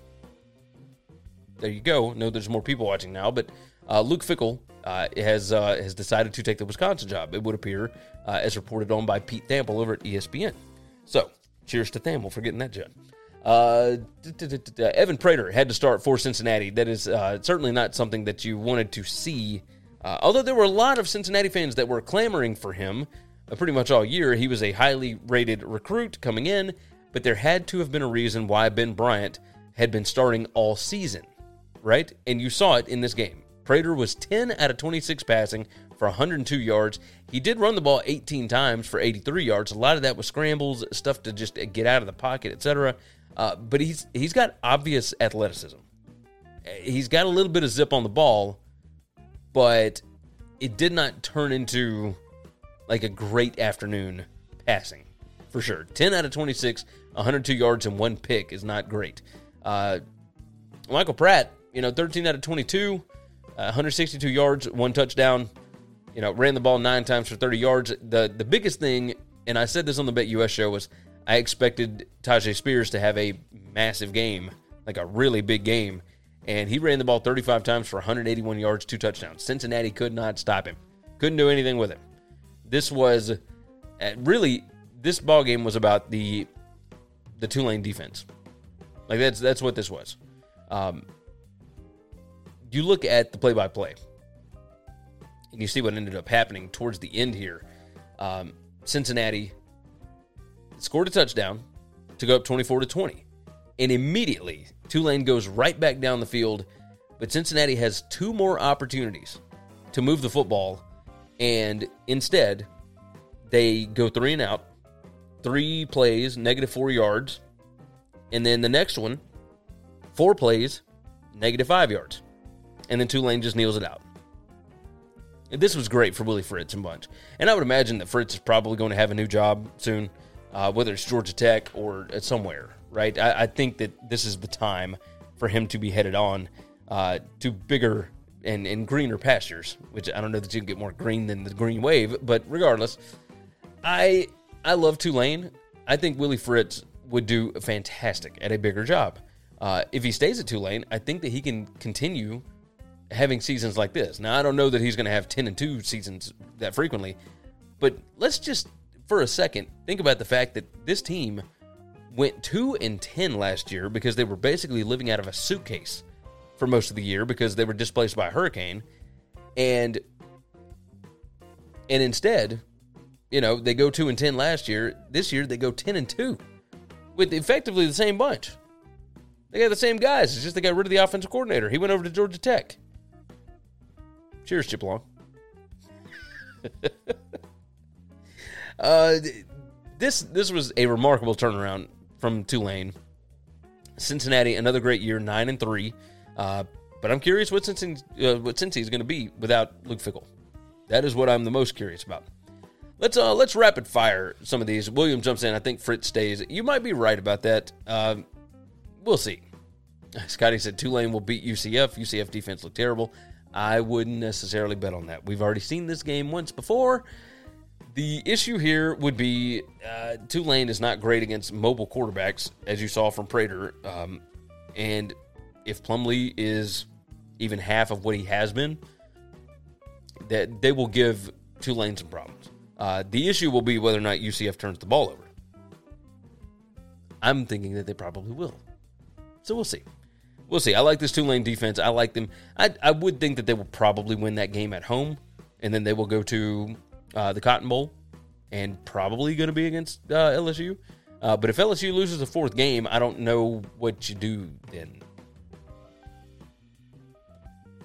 There you go. No, there's more people watching now, but Uh, Luke Fickell uh, has uh, has decided to take the Wisconsin job. It would appear, uh, as reported on by Pete Thamel over at ESPN. So, cheers to Thamel for getting that job. Uh, Evan Prater had to start for Cincinnati. That is uh, certainly not something that you wanted to see. Although there were a lot of Cincinnati fans that were clamoring for him pretty much all year. He was a highly rated recruit coming in, but there had to have been a reason why Ben Bryant had been starting all season, right? And you saw it in this game. Prater was 10 out of 26 passing for 102 yards. He did run the ball 18 times for 83 yards. A lot of that was scrambles, stuff to just get out of the pocket, etc. Uh, but he's he's got obvious athleticism. He's got a little bit of zip on the ball, but it did not turn into like a great afternoon passing for sure. 10 out of 26, 102 yards and one pick is not great. Uh, Michael Pratt, you know, 13 out of 22, uh, 162 yards, one touchdown. You know, ran the ball nine times for 30 yards. The the biggest thing, and I said this on the Bet US show, was I expected Tyjae Spears to have a massive game, like a really big game. And he ran the ball 35 times for 181 yards, two touchdowns. Cincinnati could not stop him, couldn't do anything with him. This was uh, really this ball game was about the the Tulane defense. Like that's that's what this was. Um, you look at the play by play, and you see what ended up happening towards the end here. Um, Cincinnati scored a touchdown to go up 24 to 20. And immediately, Tulane goes right back down the field. But Cincinnati has two more opportunities to move the football. And instead, they go three and out, three plays, negative four yards. And then the next one, four plays, negative five yards. And then Tulane just kneels it out. This was great for Willie Fritz and Bunch. And I would imagine that Fritz is probably going to have a new job soon uh, whether it's Georgia Tech or somewhere, right? I, I, think that this is the time for him to be headed on uh, to bigger and, and greener pastures, which I don't know that you can get more green than the green wave, but regardless, I I love Tulane. I think Willie Fritz would do fantastic at a bigger job. Uh, if he stays at Tulane, I think that he can continue having seasons like this. Now, I don't know that he's going to have 10 and 2 seasons that frequently, but let's just for a second, think about the fact that this team went 2 and 10 last year because they were basically living out of a suitcase for most of the year because they were displaced by a hurricane. And and instead, you know, they go 2 and 10 last year. This year they go 10 and 2 with effectively the same bunch. They got the same guys. It's just they got rid of the offensive coordinator. He went over to Georgia Tech. Cheers, Chip Long. Uh, this this was a remarkable turnaround from Tulane. Cincinnati, another great year, nine and three. Uh, but I'm curious what Cincy, uh, what Cincy is going to be without Luke Fickell. That is what I'm the most curious about. Let's uh, let's rapid fire some of these. William jumps in. I think Fritz stays. You might be right about that. Uh, we'll see. Scotty said Tulane will beat UCF. UCF defense looked terrible. I wouldn't necessarily bet on that. We've already seen this game once before. The issue here would be uh, Tulane is not great against mobile quarterbacks, as you saw from Prater. Um, and if Plumlee is even half of what he has been, that they will give Tulane some problems. Uh, the issue will be whether or not UCF turns the ball over. I'm thinking that they probably will. So we'll see. We'll see. I like this Tulane defense. I like them. I, I would think that they will probably win that game at home, and then they will go to uh, the Cotton Bowl, and probably going to be against uh, LSU. Uh, but if LSU loses the fourth game, I don't know what you do then.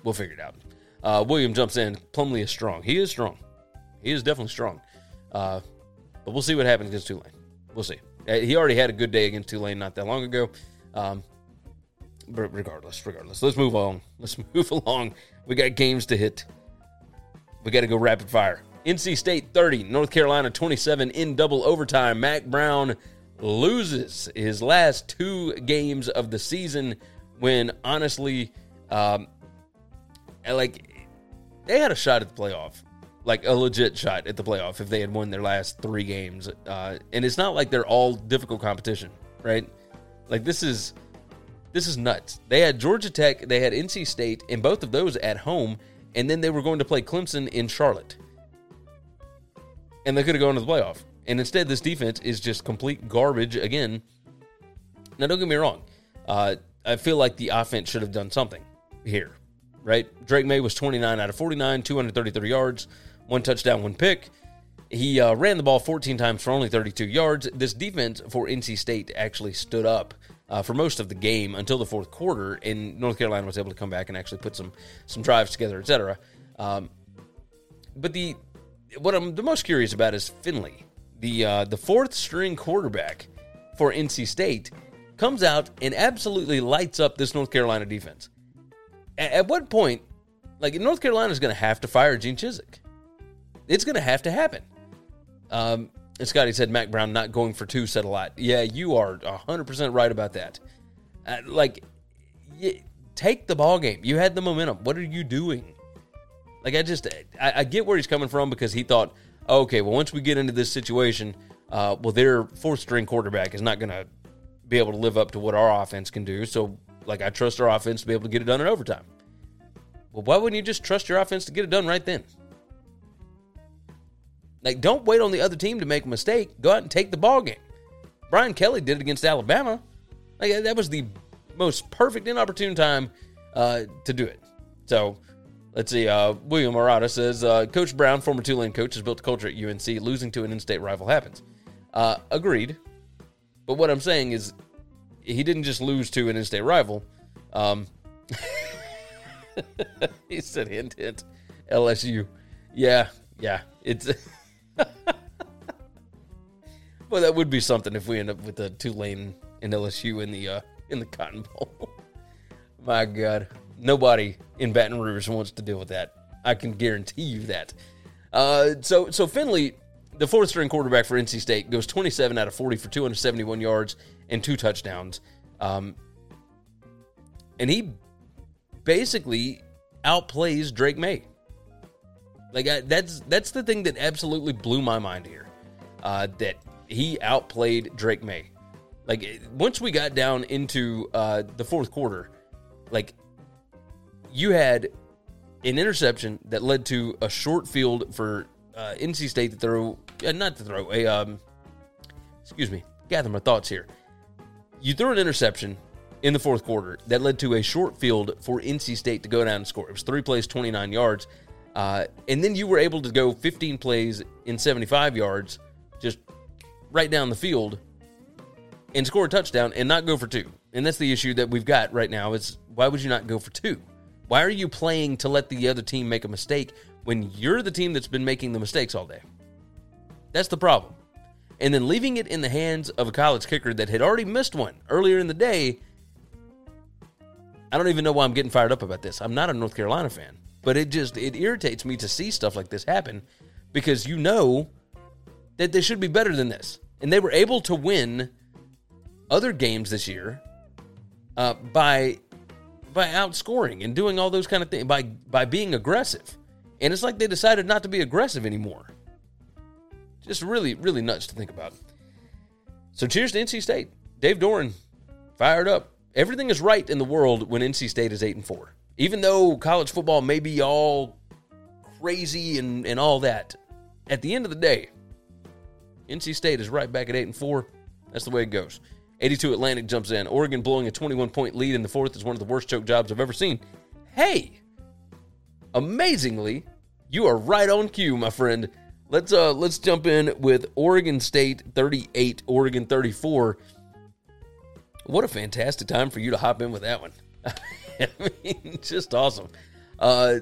We'll figure it out. Uh, William jumps in. Plumlee is strong. He is strong. He is definitely strong. Uh, but we'll see what happens against Tulane. We'll see. Uh, he already had a good day against Tulane not that long ago. Um, regardless, regardless, let's move on. Let's move along. We got games to hit. We got to go rapid fire. NC State 30, North Carolina 27 in double overtime. Mack Brown loses his last two games of the season when honestly, um, like, they had a shot at the playoff. Like a legit shot at the playoff if they had won their last three games. Uh, and it's not like they're all difficult competition, right? Like, this is This is nuts. They had Georgia Tech, they had NC State, and both of those at home, and then they were going to play Clemson in Charlotte. And they could have gone to the playoff. And instead, this defense is just complete garbage again. Now, don't get me wrong. Uh, I feel like the offense should have done something here, right? Drake Maye was 29 out of 49, 233 yards, one touchdown, one pick. He uh, ran the ball 14 times for only 32 yards. This defense for NC State actually stood up uh, for most of the game until the fourth quarter, and North Carolina was able to come back and actually put some some drives together, etc. Um, but the what I'm the most curious about is Finley, the uh, the fourth string quarterback for NC State, comes out and absolutely lights up this North Carolina defense. At, at what point, like North Carolina is going to have to fire Gene Chizik? It's going to have to happen. Um, and Scotty said Mack Brown not going for two said a lot. Yeah, you are 100% right about that. Uh, like, take the ball game. You had the momentum. What are you doing? Like, I just, I, I get where he's coming from because he thought, okay, well, once we get into this situation, uh, well, their fourth string quarterback is not going to be able to live up to what our offense can do. So, like, I trust our offense to be able to get it done in overtime. Well, why wouldn't you just trust your offense to get it done right then? Like, don't wait on the other team to make a mistake. Go out and take the ball game. Brian Kelly did it against Alabama. Like that was the most perfect inopportune time uh, to do it. So let's see. Uh, William Murata says uh, Coach Brown, former Tulane coach, has built a culture at UNC. Losing to an in-state rival happens. Uh, agreed. But what I'm saying is, he didn't just lose to an in-state rival. Um, he said hint hint LSU. Yeah, yeah. It's well, that would be something if we end up with the Tulane and LSU in the uh, in the Cotton Bowl. My God, nobody in Baton Rouge wants to deal with that. I can guarantee you that. Uh, so so Finley, the fourth string quarterback for NC State, goes 27 out of 40 for 271 yards and two touchdowns. Um, and he basically outplays Drake Maye. Like I, that's that's the thing that absolutely blew my mind here. Uh, that he outplayed Drake Maye. Like once we got down into uh, the fourth quarter, like you had an interception that led to a short field for uh, NC State to throw, uh, not to throw a um, excuse me, gather my thoughts here. You threw an interception in the fourth quarter that led to a short field for NC State to go down and score. It was three plays, 29 yards. Uh, and then you were able to go 15 plays in 75 yards, just right down the field, and score a touchdown and not go for two. And that's the issue that we've got right now is why would you not go for two? Why are you playing to let the other team make a mistake when you're the team that's been making the mistakes all day? That's the problem. And then leaving it in the hands of a college kicker that had already missed one earlier in the day. I don't even know why I'm getting fired up about this. I'm not a North Carolina fan. But it just it irritates me to see stuff like this happen because you know that they should be better than this. And they were able to win other games this year uh, by by outscoring and doing all those kind of things by by being aggressive. And it's like they decided not to be aggressive anymore. Just really, really nuts to think about. So cheers to NC State. Dave Doeren, fired up. Everything is right in the world when NC State is eight and four even though college football may be all crazy and, and all that, at the end of the day, NC State is right back at 8 and 4. That's the way it goes. 82 Atlantic jumps in. Oregon blowing a 21 point lead in the fourth is one of the worst choke jobs I've ever seen. Hey, amazingly, you are right on cue, my friend. Let's uh let's jump in with Oregon State 38, Oregon 34. What a fantastic time for you to hop in with that one. I mean, just awesome. Uh,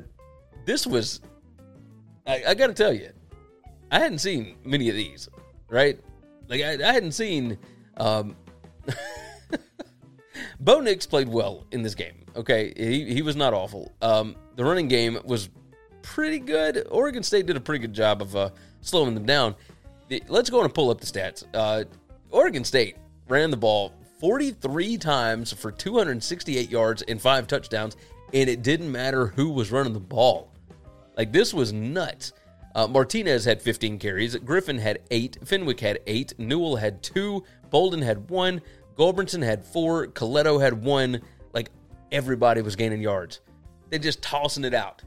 this was, I, I got to tell you, I hadn't seen many of these, right? Like, I, I hadn't seen, um, Bo Nix played well in this game. Okay. He, he was not awful. Um, the running game was pretty good. Oregon State did a pretty good job of uh, slowing them down. Let's go and pull up the stats. Uh, Oregon State ran the ball 43 times for 268 yards and five touchdowns, and it didn't matter who was running the ball. Like, this was nuts. Uh, Martinez had 15 carries. Griffin had eight. Fenwick had eight. Newell had two. Bolden had one. Gulbranson had four. Colletto had one. Like everybody was gaining yards. They're just tossing it out.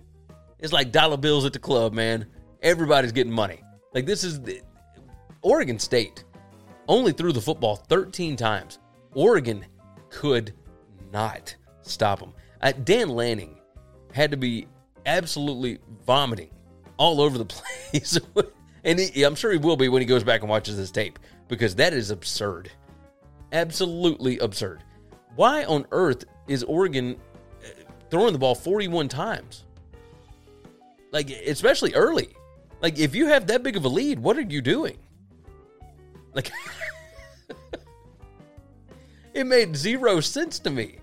It's like dollar bills at the club, man. Everybody's getting money. Like this is the, Oregon State only threw the football 13 times. Oregon could not stop him. Uh, Dan Lanning had to be absolutely vomiting all over the place. and he, I'm sure he will be when he goes back and watches this tape because that is absurd. Absolutely absurd. Why on earth is Oregon uh, throwing the ball 41 times? Like, especially early. Like, if you have that big of a lead, what are you doing? Like, it made zero sense to me.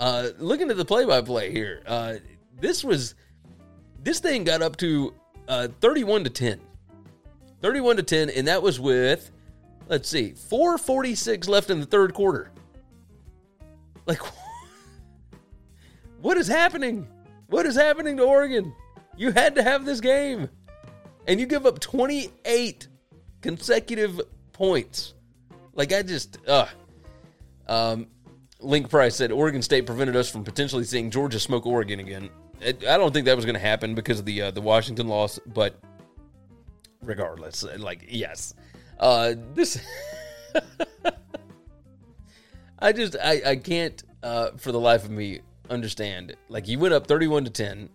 Uh, looking at the play-by-play here, uh, this was this thing got up to uh, 31 to 10. 31 to 10, and that was with let's see, 446 left in the third quarter. Like, what is happening? What is happening to Oregon? You had to have this game. And you give up 28 consecutive points. Like, I just, uh. Um, Link Price said Oregon State prevented us from potentially seeing Georgia smoke Oregon again. I don't think that was going to happen because of the uh, the Washington loss, but regardless, like yes, uh, this I just I I can't uh, for the life of me understand. Like you went up thirty one to ten,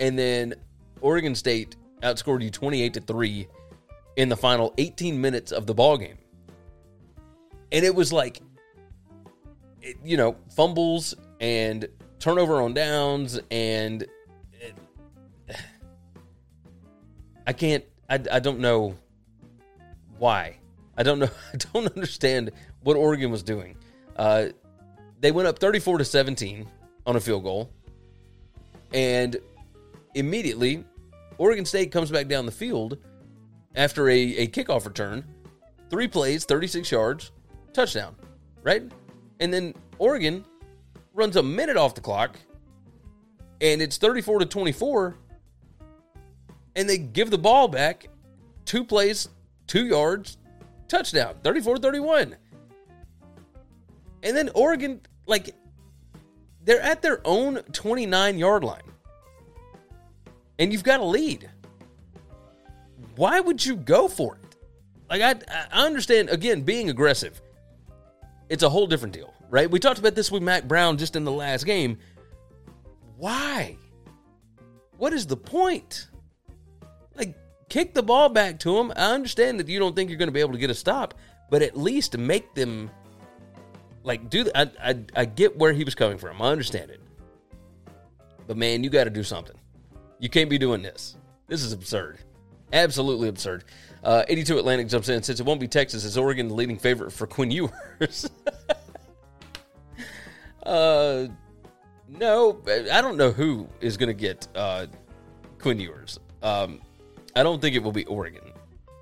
and then Oregon State outscored you twenty eight to three in the final eighteen minutes of the ball game, and it was like you know, fumbles and turnover on downs and I can't I, I don't know why. I don't know I don't understand what Oregon was doing. Uh, they went up 34 to 17 on a field goal and immediately Oregon State comes back down the field after a, a kickoff return, three plays, 36 yards, touchdown, right? And then Oregon runs a minute off the clock and it's 34 to 24 and they give the ball back two plays, two yards, touchdown, 34 31. And then Oregon, like, they're at their own 29 yard line. And you've got a lead. Why would you go for it? Like, I, I understand, again, being aggressive it's a whole different deal, right? We talked about this with Mack Brown just in the last game. Why? What is the point? Like, kick the ball back to him. I understand that you don't think you're going to be able to get a stop, but at least make them like do. The, I, I I get where he was coming from. I understand it, but man, you got to do something. You can't be doing this. This is absurd. Absolutely absurd. Uh, 82 Atlantic jumps in and says it won't be Texas. Is Oregon the leading favorite for Quinn Ewers? uh, no, I don't know who is going to get uh, Quinn Ewers. Um, I don't think it will be Oregon,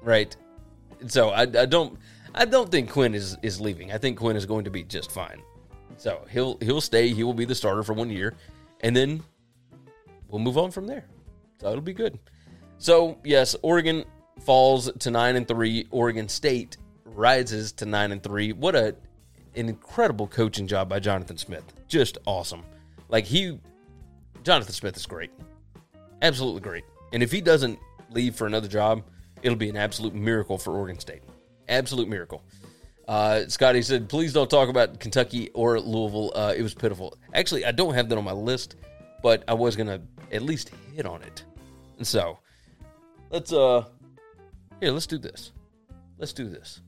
right? So I, I don't I don't think Quinn is is leaving. I think Quinn is going to be just fine. So he'll he'll stay. He will be the starter for one year, and then we'll move on from there. So it'll be good. So yes, Oregon falls to nine and three. Oregon State rises to nine and three. What a an incredible coaching job by Jonathan Smith. Just awesome. Like he, Jonathan Smith is great, absolutely great. And if he doesn't leave for another job, it'll be an absolute miracle for Oregon State. Absolute miracle. Uh, Scotty said, please don't talk about Kentucky or Louisville. Uh, it was pitiful. Actually, I don't have that on my list, but I was going to at least hit on it. And so, let's uh here, let's do this. Let's do this.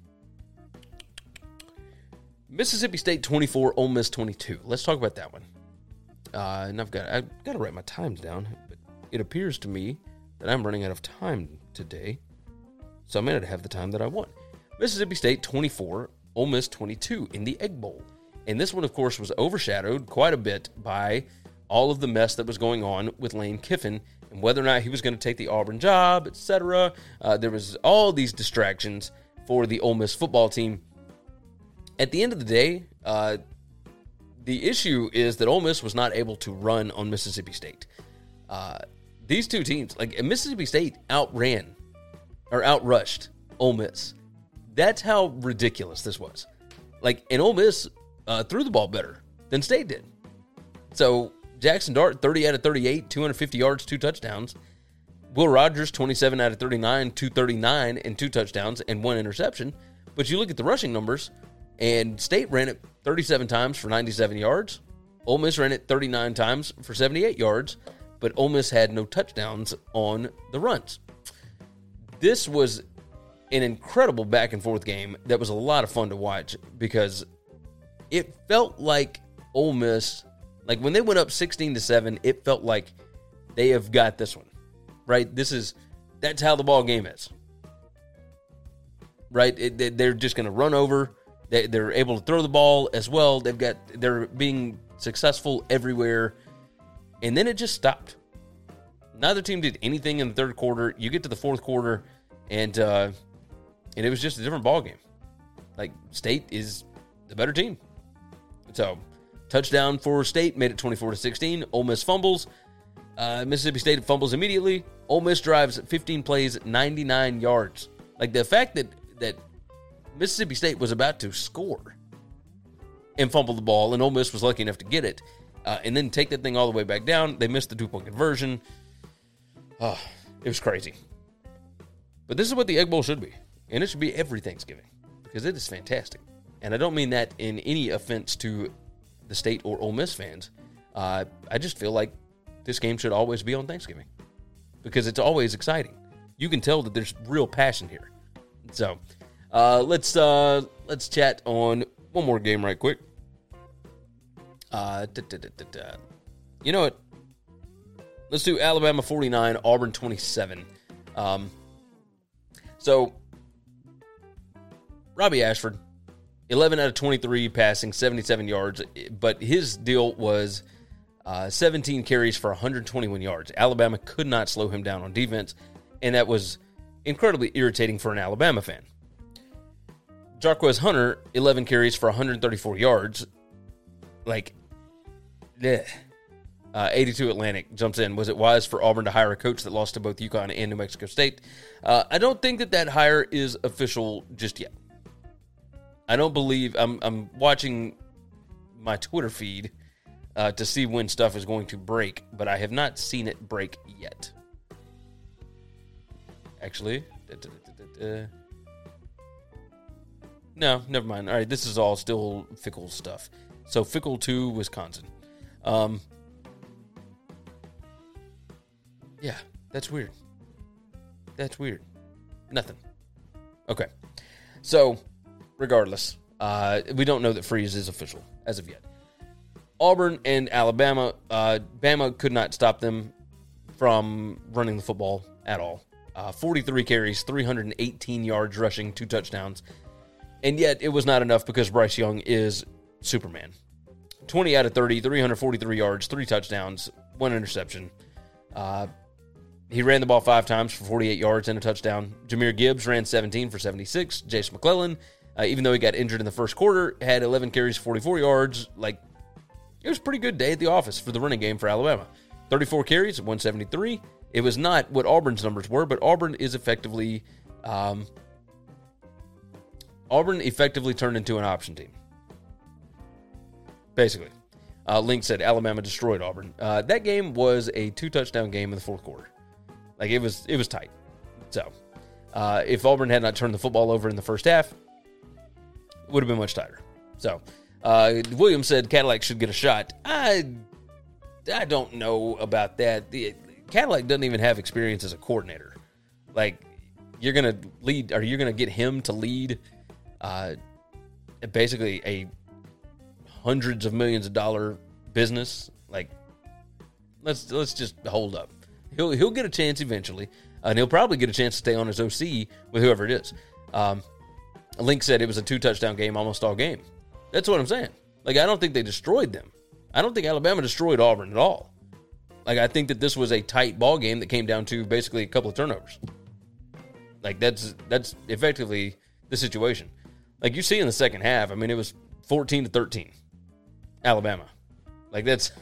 Mississippi State 24, Ole Miss 22. Let's talk about that one. Uh, and I've got I've got to write my times down, but it appears to me that I'm running out of time today. So I may not have the time that I want. Mississippi State 24, Ole Miss 22 in the Egg Bowl. And this one, of course, was overshadowed quite a bit by all of the mess that was going on with Lane Kiffin whether or not he was going to take the Auburn job, etc. Uh, there was all these distractions for the Ole Miss football team. At the end of the day, uh, the issue is that Ole Miss was not able to run on Mississippi State. Uh, these two teams, like Mississippi State, outran or outrushed Ole Miss. That's how ridiculous this was. Like, and Ole Miss uh, threw the ball better than State did. So Jackson Dart, 30 out of 38, 250 yards, two touchdowns. Will Rogers, 27 out of 39, 239, and two touchdowns and one interception. But you look at the rushing numbers, and State ran it 37 times for 97 yards. Ole Miss ran it 39 times for 78 yards, but Ole Miss had no touchdowns on the runs. This was an incredible back and forth game that was a lot of fun to watch because it felt like Ole Miss, like when they went up 16 to 7, it felt like they have got this one. Right? This is that's how the ball game is. Right? It, they're just going to run over. They, they're able to throw the ball as well. They've got they're being successful everywhere. And then it just stopped. Neither team did anything in the third quarter. You get to the fourth quarter, and uh, and it was just a different ball game. Like State is the better team. So touchdown for State made it 24 to 16. Ole Miss fumbles. Uh, Mississippi State fumbles immediately. Ole Miss drives 15 plays, 99 yards. Like the fact that that Mississippi State was about to score and fumble the ball, and Ole Miss was lucky enough to get it, uh, and then take that thing all the way back down. They missed the two point conversion. Oh, it was crazy. But this is what the Egg Bowl should be, and it should be every Thanksgiving because it is fantastic. And I don't mean that in any offense to the state or Ole Miss fans. Uh, I just feel like this game should always be on Thanksgiving because it's always exciting. You can tell that there's real passion here. So uh, let's uh, let's chat on one more game right quick. Uh, you know what? Let's do Alabama 49, Auburn 27. Um, so, Robbie Ashford, 11 out of 23 passing, 77 yards, but his deal was uh, 17 carries for 121 yards. Alabama could not slow him down on defense, and that was incredibly irritating for an Alabama fan. Jarquez Hunter, 11 carries for 134 yards. Like, yeah. Uh, 82 Atlantic jumps in. Was it wise for Auburn to hire a coach that lost to both UConn and New Mexico State? Uh, I don't think that that hire is official just yet. I don't believe I'm. I'm watching my Twitter feed uh, to see when stuff is going to break, but I have not seen it break yet. Actually, no, never mind. All right, this is all still Fickell stuff. So Fickell to Wisconsin. Um, yeah, that's weird. That's weird. Nothing. Okay. So, regardless, uh, we don't know that Freeze is official as of yet. Auburn and Alabama, uh, Bama could not stop them from running the football at all. Uh, 43 carries, 318 yards rushing, two touchdowns. And yet it was not enough because Bryce Young is Superman. 20 out of 30, 343 yards, three touchdowns, one interception. Uh, he ran the ball five times for 48 yards and a touchdown. Jahmyr Gibbs ran 17 for 76. Jase McClellan, uh, even though he got injured in the first quarter, had 11 carries, 44 yards. Like, it was a pretty good day at the office for the running game for Alabama. 34 carries, 173. It was not what Auburn's numbers were, but Auburn is effectively um, Auburn effectively turned into an option team. Basically, uh, Link said Alabama destroyed Auburn. Uh, that game was a two touchdown game in the fourth quarter. Like it was, it was tight. So, uh, if Auburn had not turned the football over in the first half, would have been much tighter. So, uh, Williams said Cadillac should get a shot. I, I don't know about that. The, Cadillac doesn't even have experience as a coordinator. Like, you're gonna lead, or you're gonna get him to lead uh, basically a hundreds of millions of dollar business. Like, let's let's just hold up. He'll he'll get a chance eventually, and he'll probably get a chance to stay on his OC with whoever it is. Um, Link said it was a two touchdown game almost all game. That's what I'm saying. Like, I don't think they destroyed them. I don't think Alabama destroyed Auburn at all. Like, I think that this was a tight ball game that came down to basically a couple of turnovers. Like, that's that's effectively the situation. Like you see in the second half, I mean, it was 14 to 13, Alabama. Like that's,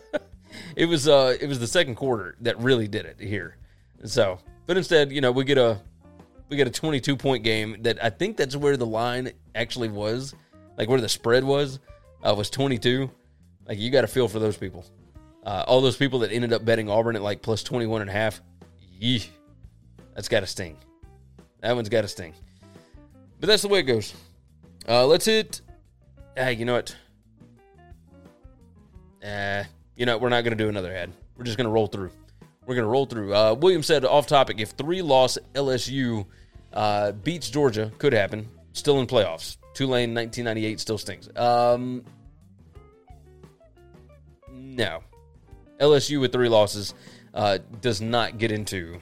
it was, uh, it was the second quarter that really did it here. So, but instead, you know, we get a, we got a 22 point game that I think that's where the line actually was. like where the spread was, uh, was 22. Like you got to feel for those people. Uh, all those people that ended up betting Auburn at like plus 21 and a half. Yee. That's got to sting. That one's got to sting. But that's the way it goes. Uh, let's hit. Hey, you know what? Uh, you know, we're not going to do another ad. We're just going to roll through. We're going to roll through. Uh, William said off topic if three loss LSU uh, beats Georgia, could happen. Still in playoffs. Tulane 1998 still stings. Um, no. LSU with three losses uh, does not get into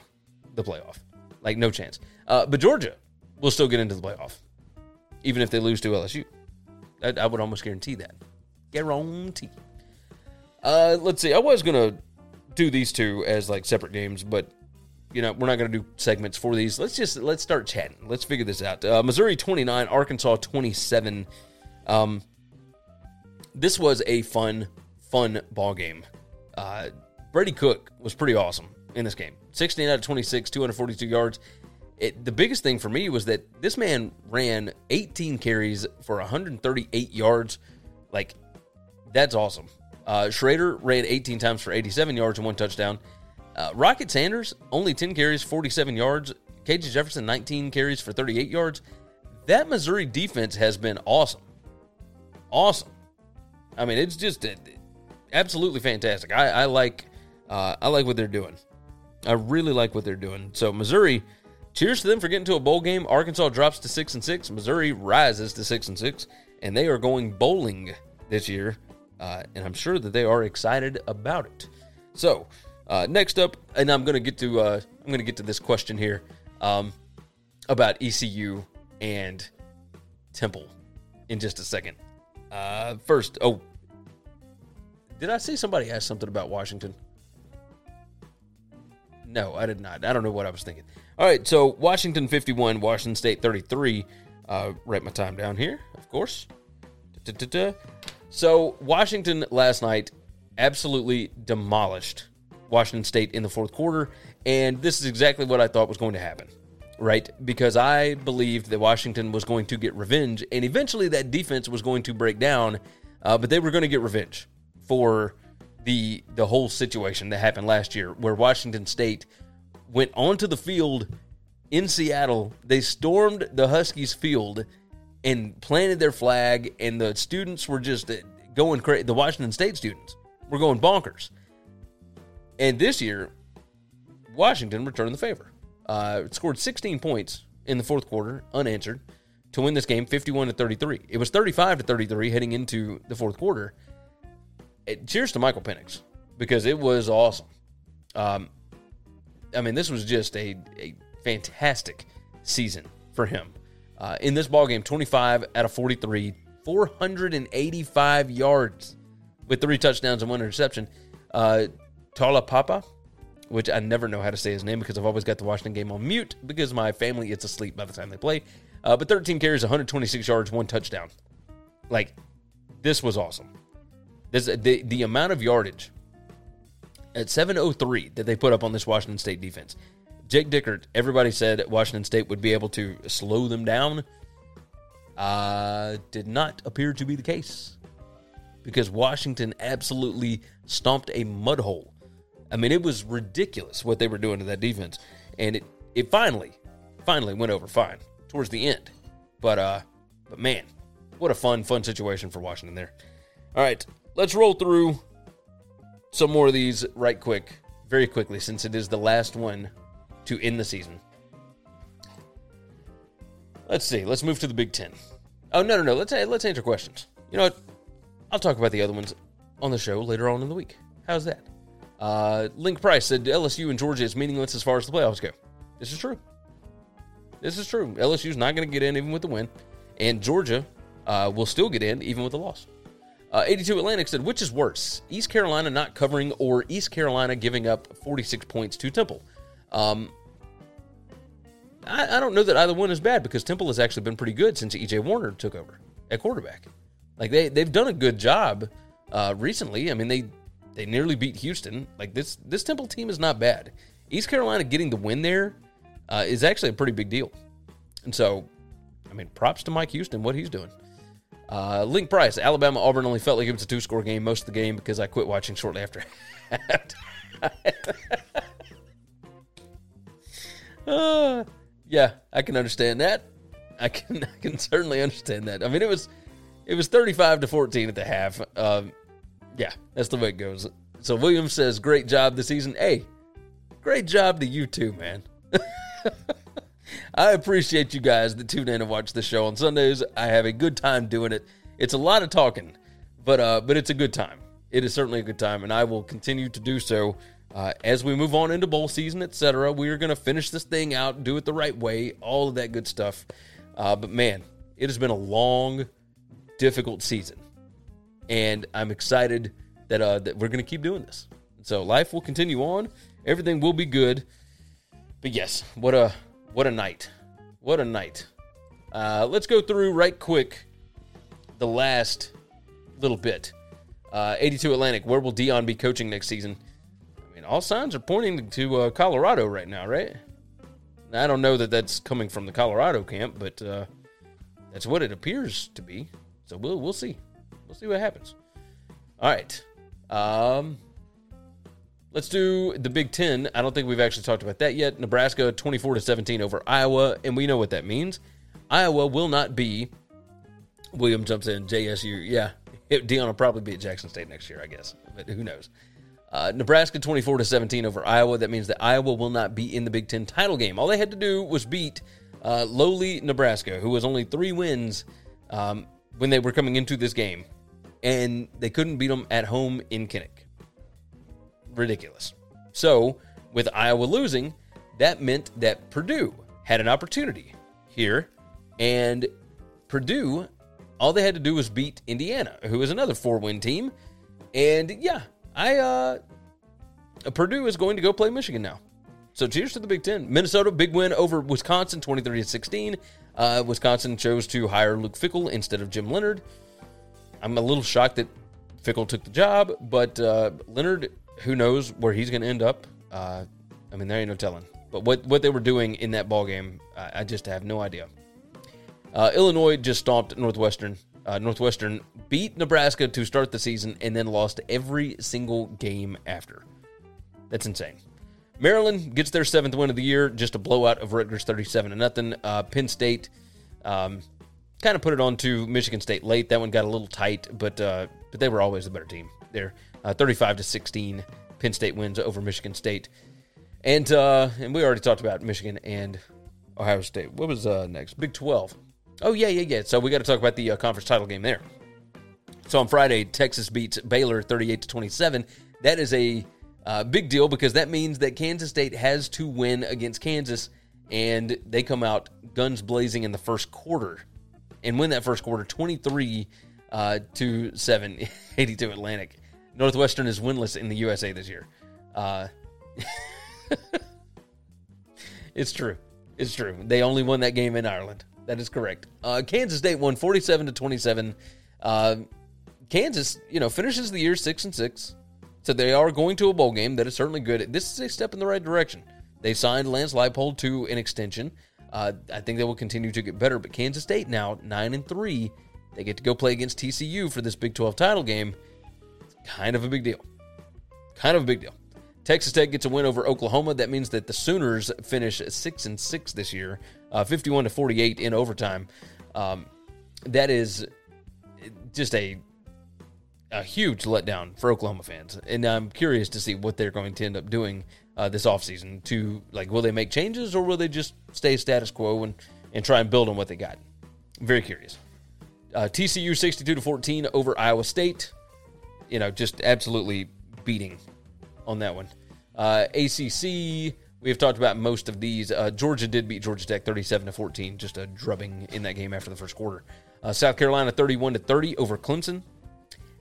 the playoff. Like, no chance. Uh, but Georgia will still get into the playoff, even if they lose to LSU. I, I would almost guarantee that. Guarantee. Uh, let's see. I was going to do these two as like separate games, but you know we're not going to do segments for these. Let's just let's start chatting. Let's figure this out. Uh, Missouri 29, Arkansas 27. Um, this was a fun, fun ball game. Uh, Brady Cook was pretty awesome in this game. 16 out of 26, 242 yards. It, the biggest thing for me was that this man ran 18 carries for 138 yards. Like, that's awesome. Uh, Schrader ran 18 times for 87 yards and one touchdown. Uh, Rocket Sanders, only 10 carries, 47 yards. KJ Jefferson, 19 carries for 38 yards. That Missouri defense has been awesome. Awesome. I mean, it's just uh, absolutely fantastic. I, I like uh, I like what they're doing. I really like what they're doing. So Missouri, cheers to them for getting to a bowl game. Arkansas drops to six and six. Missouri rises to six and six, and they are going bowling this year. Uh, and I'm sure that they are excited about it. So uh, next up, and I'm gonna get to uh, I'm gonna get to this question here um, about ECU and Temple in just a second. Uh, first, oh, did I see somebody ask something about Washington? No, I did not. I don't know what I was thinking. All right, so Washington 51, Washington State 33. Uh, write my time down here, of course. Da-da-da-da. So Washington last night absolutely demolished Washington State in the fourth quarter, and this is exactly what I thought was going to happen, right? Because I believed that Washington was going to get revenge, and eventually that defense was going to break down, uh, but they were going to get revenge for the the whole situation that happened last year, where Washington State went onto the field in Seattle. They stormed the Huskies field and planted their flag, and the students were just going crazy. The Washington State students were going bonkers. And this year, Washington returned the favor. Uh, scored 16 points in the fourth quarter, unanswered, to win this game 51 to 33. It was 35 to 33 heading into the fourth quarter. It, cheers to Michael Penix because it was awesome. Um, I mean, this was just a, a fantastic season for him. Uh, in this ball game, 25 out of 43, 485 yards with three touchdowns and one interception. Uh, Taulapapa, which I never know how to say his name because I've always got the Washington game on mute because my family is asleep by the time they play. Uh, but 13 carries, 126 yards, one touchdown. Like, this was awesome. This the the amount of yardage at 703 that they put up on this Washington State defense. Jake Dickert, everybody said Washington State would be able to slow them down. Uh, did not appear to be the case because Washington absolutely stomped a mud hole I mean, it was ridiculous what they were doing to that defense, and it it finally finally went over fine towards the end. But uh, but man, what a fun fun situation for Washington there. All right, let's roll through some more of these right quick, very quickly, since it is the last one to end the season. Let's see. Let's move to the Big Ten. Oh no no no. Let's let's answer questions. You know what? I'll talk about the other ones on the show later on in the week. How's that? Uh, Link Price said LSU and Georgia is meaningless as far as the playoffs go. This is true. This is true. LSU is not going to get in even with the win, and Georgia uh, will still get in even with the loss. Uh, 82 Atlantic said, which is worse, East Carolina not covering or East Carolina giving up 46 points to Temple? Um, I, I, don't know that either one is bad because Temple has actually been pretty good since EJ Warner took over at quarterback. Like they they've done a good job uh, recently. I mean they they nearly beat Houston. Like this, this Temple team is not bad. East Carolina getting the win there uh, is actually a pretty big deal. And so, I mean, props to Mike Houston, what he's doing. Uh, Link Price, Alabama Auburn only felt like it was a two score game most of the game because I quit watching shortly after. uh, yeah, I can understand that. I can I can certainly understand that. I mean, it was it was 35 to 14 at the half. Um, yeah, that's the way it goes. So Williams says, "Great job this season." Hey, great job to you too, man. I appreciate you guys that tune in and watch the show on Sundays. I have a good time doing it. It's a lot of talking, but uh, but it's a good time. It is certainly a good time, and I will continue to do so uh, as we move on into bowl season, etc. We are going to finish this thing out, do it the right way, all of that good stuff. Uh, but man, it has been a long, difficult season, and I'm excited that uh, that we're going to keep doing this. So life will continue on. Everything will be good. But yes, what a what a night. What a night. Uh, let's go through right quick the last little bit. Uh, 82 Atlantic, where will Deion be coaching next season? I mean, all signs are pointing to uh, Colorado right now, right? I don't know that that's coming from the Colorado camp, but uh, that's what it appears to be. So we'll we'll see. We'll see what happens. All right. Um, Let's do the Big Ten. I don't think we've actually talked about that yet. Nebraska 24 to 17 over Iowa, and we know what that means. Iowa will not be. William jumps in. JSU, yeah. Deion will probably be at Jackson State next year, I guess, but who knows? Uh, Nebraska 24 to 17 over Iowa. That means that Iowa will not be in the Big Ten title game. All they had to do was beat uh, lowly Nebraska, who was only three wins um, when they were coming into this game, and they couldn't beat them at home in Kinnick ridiculous. So, with Iowa losing, that meant that Purdue had an opportunity here, and Purdue, all they had to do was beat Indiana, who is another four-win team, and yeah, I uh, Purdue is going to go play Michigan now. So cheers to the Big Ten. Minnesota, big win over Wisconsin, 23 to 16. Uh, Wisconsin chose to hire Luke Fickell instead of Jim Leonhard. I'm a little shocked that Fickell took the job, but uh, Leonhard who knows where he's going to end up? Uh, I mean, there ain't no telling. But what what they were doing in that ball game, I, I just have no idea. Uh, Illinois just stomped Northwestern. Uh, Northwestern beat Nebraska to start the season and then lost every single game after. That's insane. Maryland gets their seventh win of the year, just a blowout of Rutgers, thirty-seven to nothing. Uh, Penn State um, kind of put it on to Michigan State late. That one got a little tight, but uh, but they were always the better team there uh, 35 to 16. Penn State wins over Michigan State, and uh, and we already talked about Michigan and Ohio State. What was uh, next? Big 12. Oh yeah, yeah, yeah. So we got to talk about the uh, conference title game there. So on Friday, Texas beats Baylor 38 to 27. That is a uh, big deal because that means that Kansas State has to win against Kansas, and they come out guns blazing in the first quarter and win that first quarter 23 uh, to 7, 82 Atlantic. Northwestern is winless in the USA this year. Uh, it's true. It's true. They only won that game in Ireland. That is correct. Uh, Kansas State won 47 to 27. Uh, Kansas, you know, finishes the year six and six. So they are going to a bowl game. That is certainly good. This is a step in the right direction. They signed Lance Leipold to an extension. Uh, I think they will continue to get better. But Kansas State now nine and three. They get to go play against TCU for this Big 12 title game It's kind of a big deal. Kind of a big deal. Texas Tech gets a win over Oklahoma. That means that the Sooners finish six and six this year, uh, fifty-one to forty-eight in overtime. Um, that is just a a huge letdown for Oklahoma fans, and I'm curious to see what they're going to end up doing uh, this offseason. To like, will they make changes or will they just stay status quo and and try and build on what they got? I'm very curious. Uh, TCU 62 to 14 over Iowa State you know, just absolutely beating on that one. Uh, ACC, we have talked about most of these. Uh, Georgia did beat Georgia Tech 37 to 14, just a drubbing in that game after the first quarter. Uh, South Carolina 31 to 30 over Clemson.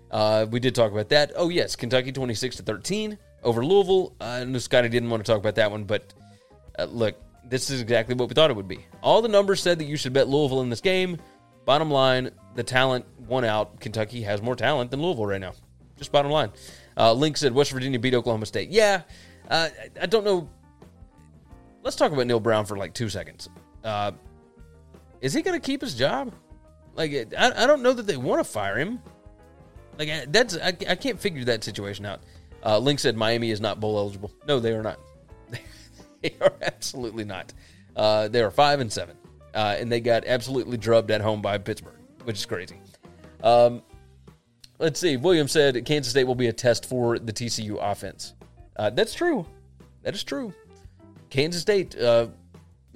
Uh, we did talk about that. Oh yes, Kentucky 26 to 13 over Louisville. Uh, I know Scotty didn't want to talk about that one, but uh, look, this is exactly what we thought it would be. All the numbers said that you should bet Louisville in this game. Bottom line, the talent won out. Kentucky has more talent than Louisville right now. Just bottom line. Uh, Link said West Virginia beat Oklahoma State. Yeah, uh, I don't know. Let's talk about Neal Brown for like two seconds. Uh, is he going to keep his job? Like, I, I don't know that they want to fire him. Like, that's I, I can't figure that situation out. Uh, Link said Miami is not bowl eligible. No, they are not. they are absolutely not. Uh, they are five and seven, uh, and they got absolutely drubbed at home by Pittsburgh, which is crazy. Um, let's see. William said Kansas State will be a test for the TCU offense. Uh, that's true. That is true. Kansas State, uh,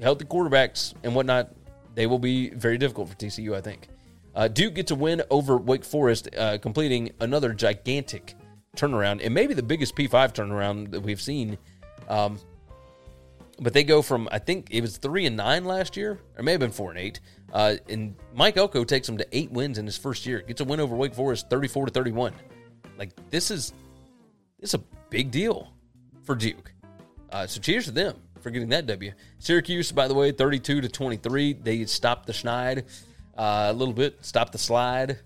healthy quarterbacks and whatnot, they will be very difficult for TCU, I think. Uh, Duke gets a win over Wake Forest, completing another gigantic turnaround, and maybe the biggest P5 turnaround that we've seen. Um, but they go from I think it was three and nine last year, or may have been four and eight. Uh, and Mike Elko takes them to eight wins in his first year. Gets a win over Wake Forest, thirty-four to thirty-one. Like this is this is a big deal for Duke. Uh, so cheers to them for getting that W. Syracuse, by the way, thirty-two to twenty-three. They stopped the schneid uh, a little bit, stopped the slide.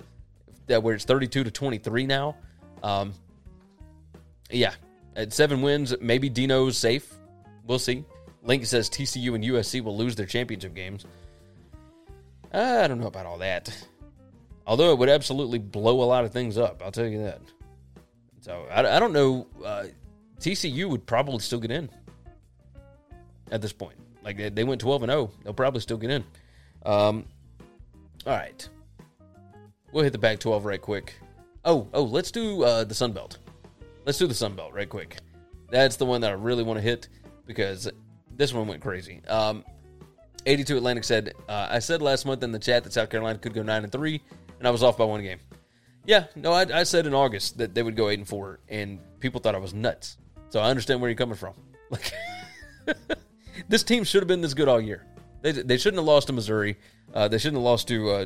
That where it's thirty-two to twenty-three now. Um, yeah, at seven wins, maybe Dino's safe. We'll see. Link says TCU and USC will lose their championship games. I don't know about all that. Although it would absolutely blow a lot of things up, I'll tell you that. So I, I don't know. Uh, TCU would probably still get in at this point. Like they, they went 12 and 0, they'll probably still get in. Um, all right, we'll hit the Pac 12 right quick. Oh, oh, let's do uh, the Sun Belt. Let's do the Sun Belt right quick. That's the one that I really want to hit because this one went crazy. Um, 82 Atlantic said, uh, I said last month in the chat that South Carolina could go 9 and 3, and I was off by one game. Yeah, no, I, I said in August that they would go 8 and 4, and people thought I was nuts. So I understand where you're coming from. Like, this team should have been this good all year. They, they shouldn't have lost to Missouri. Uh, they shouldn't have lost to uh,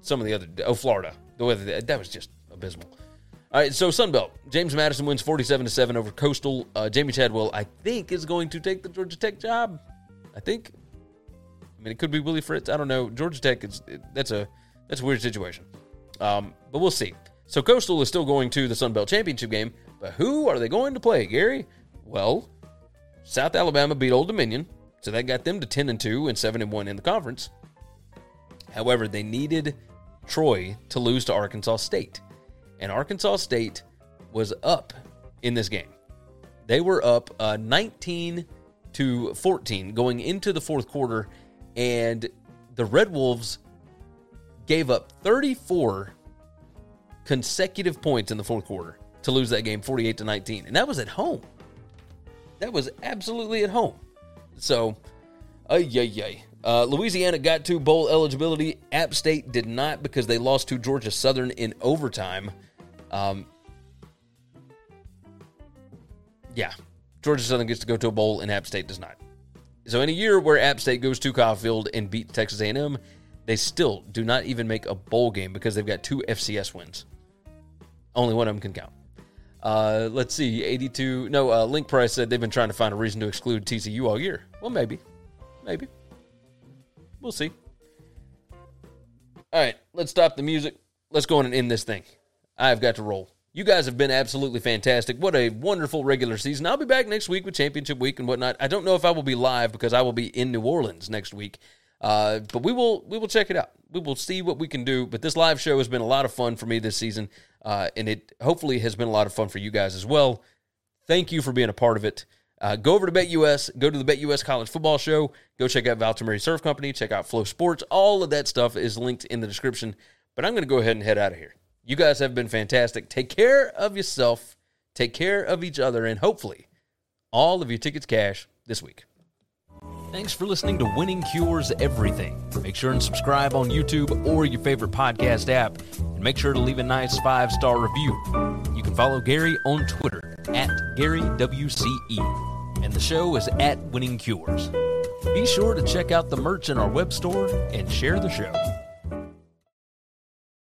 some of the other, oh, Florida. The way that, that was just abysmal. All right, so Sunbelt. James Madison wins 47 to 7 over Coastal. Uh, Jamey Chadwell, I think, is going to take the Georgia Tech job. I think. I mean, it could be Willie Fritz. I don't know. Georgia Tech is that's a that's a weird situation. Um, but we'll see. So Coastal is still going to the Sun Belt Championship game, but who are they going to play, Gary? Well, South Alabama beat Old Dominion, so that got them to 10 and 2 and 7 and 1 in the conference. However, they needed Troy to lose to Arkansas State and Arkansas State was up in this game. They were up uh, 19 to 14 going into the fourth quarter, and the Red Wolves gave up 34 consecutive points in the fourth quarter to lose that game 48 to 19, and that was at home. That was absolutely at home. So, ay, yay, yay. Uh, Louisiana got to bowl eligibility. App State did not because they lost to Georgia Southern in overtime. Um, yeah, Georgia Southern gets to go to a bowl, and App State does not. So in a year where App State goes to Kyle Field and beat Texas A&M, they still do not even make a bowl game because they've got two FCS wins. Only one of them can count. Uh, let's see, 82. No, uh, Link Price said they've been trying to find a reason to exclude TCU all year. Well, maybe. Maybe. We'll see. All right, let's stop the music. Let's go on and end this thing. I've got to roll. You guys have been absolutely fantastic. What a wonderful regular season. I'll be back next week with championship week and whatnot. I don't know if I will be live because I will be in New Orleans next week. Uh, but we will we will check it out. We will see what we can do. But this live show has been a lot of fun for me this season, uh, and it hopefully has been a lot of fun for you guys as well. Thank you for being a part of it. Uh, go over to BetUS, go to the BetUS College Football Show, go check out Valtamari Surf Company, check out FloSports. All of that stuff is linked in the description. But I'm going to go ahead and head out of here. You guys have been fantastic. Take care of yourself, take care of each other, and hopefully all of your tickets cash this week. Thanks for listening to Winning Cures Everything. Make sure and subscribe on YouTube or your favorite podcast app, and make sure to leave a nice five star review. You can follow Gary on Twitter at GaryWCE, and the show is at Winning Cures. Be sure to check out the merch in our web store and share the show.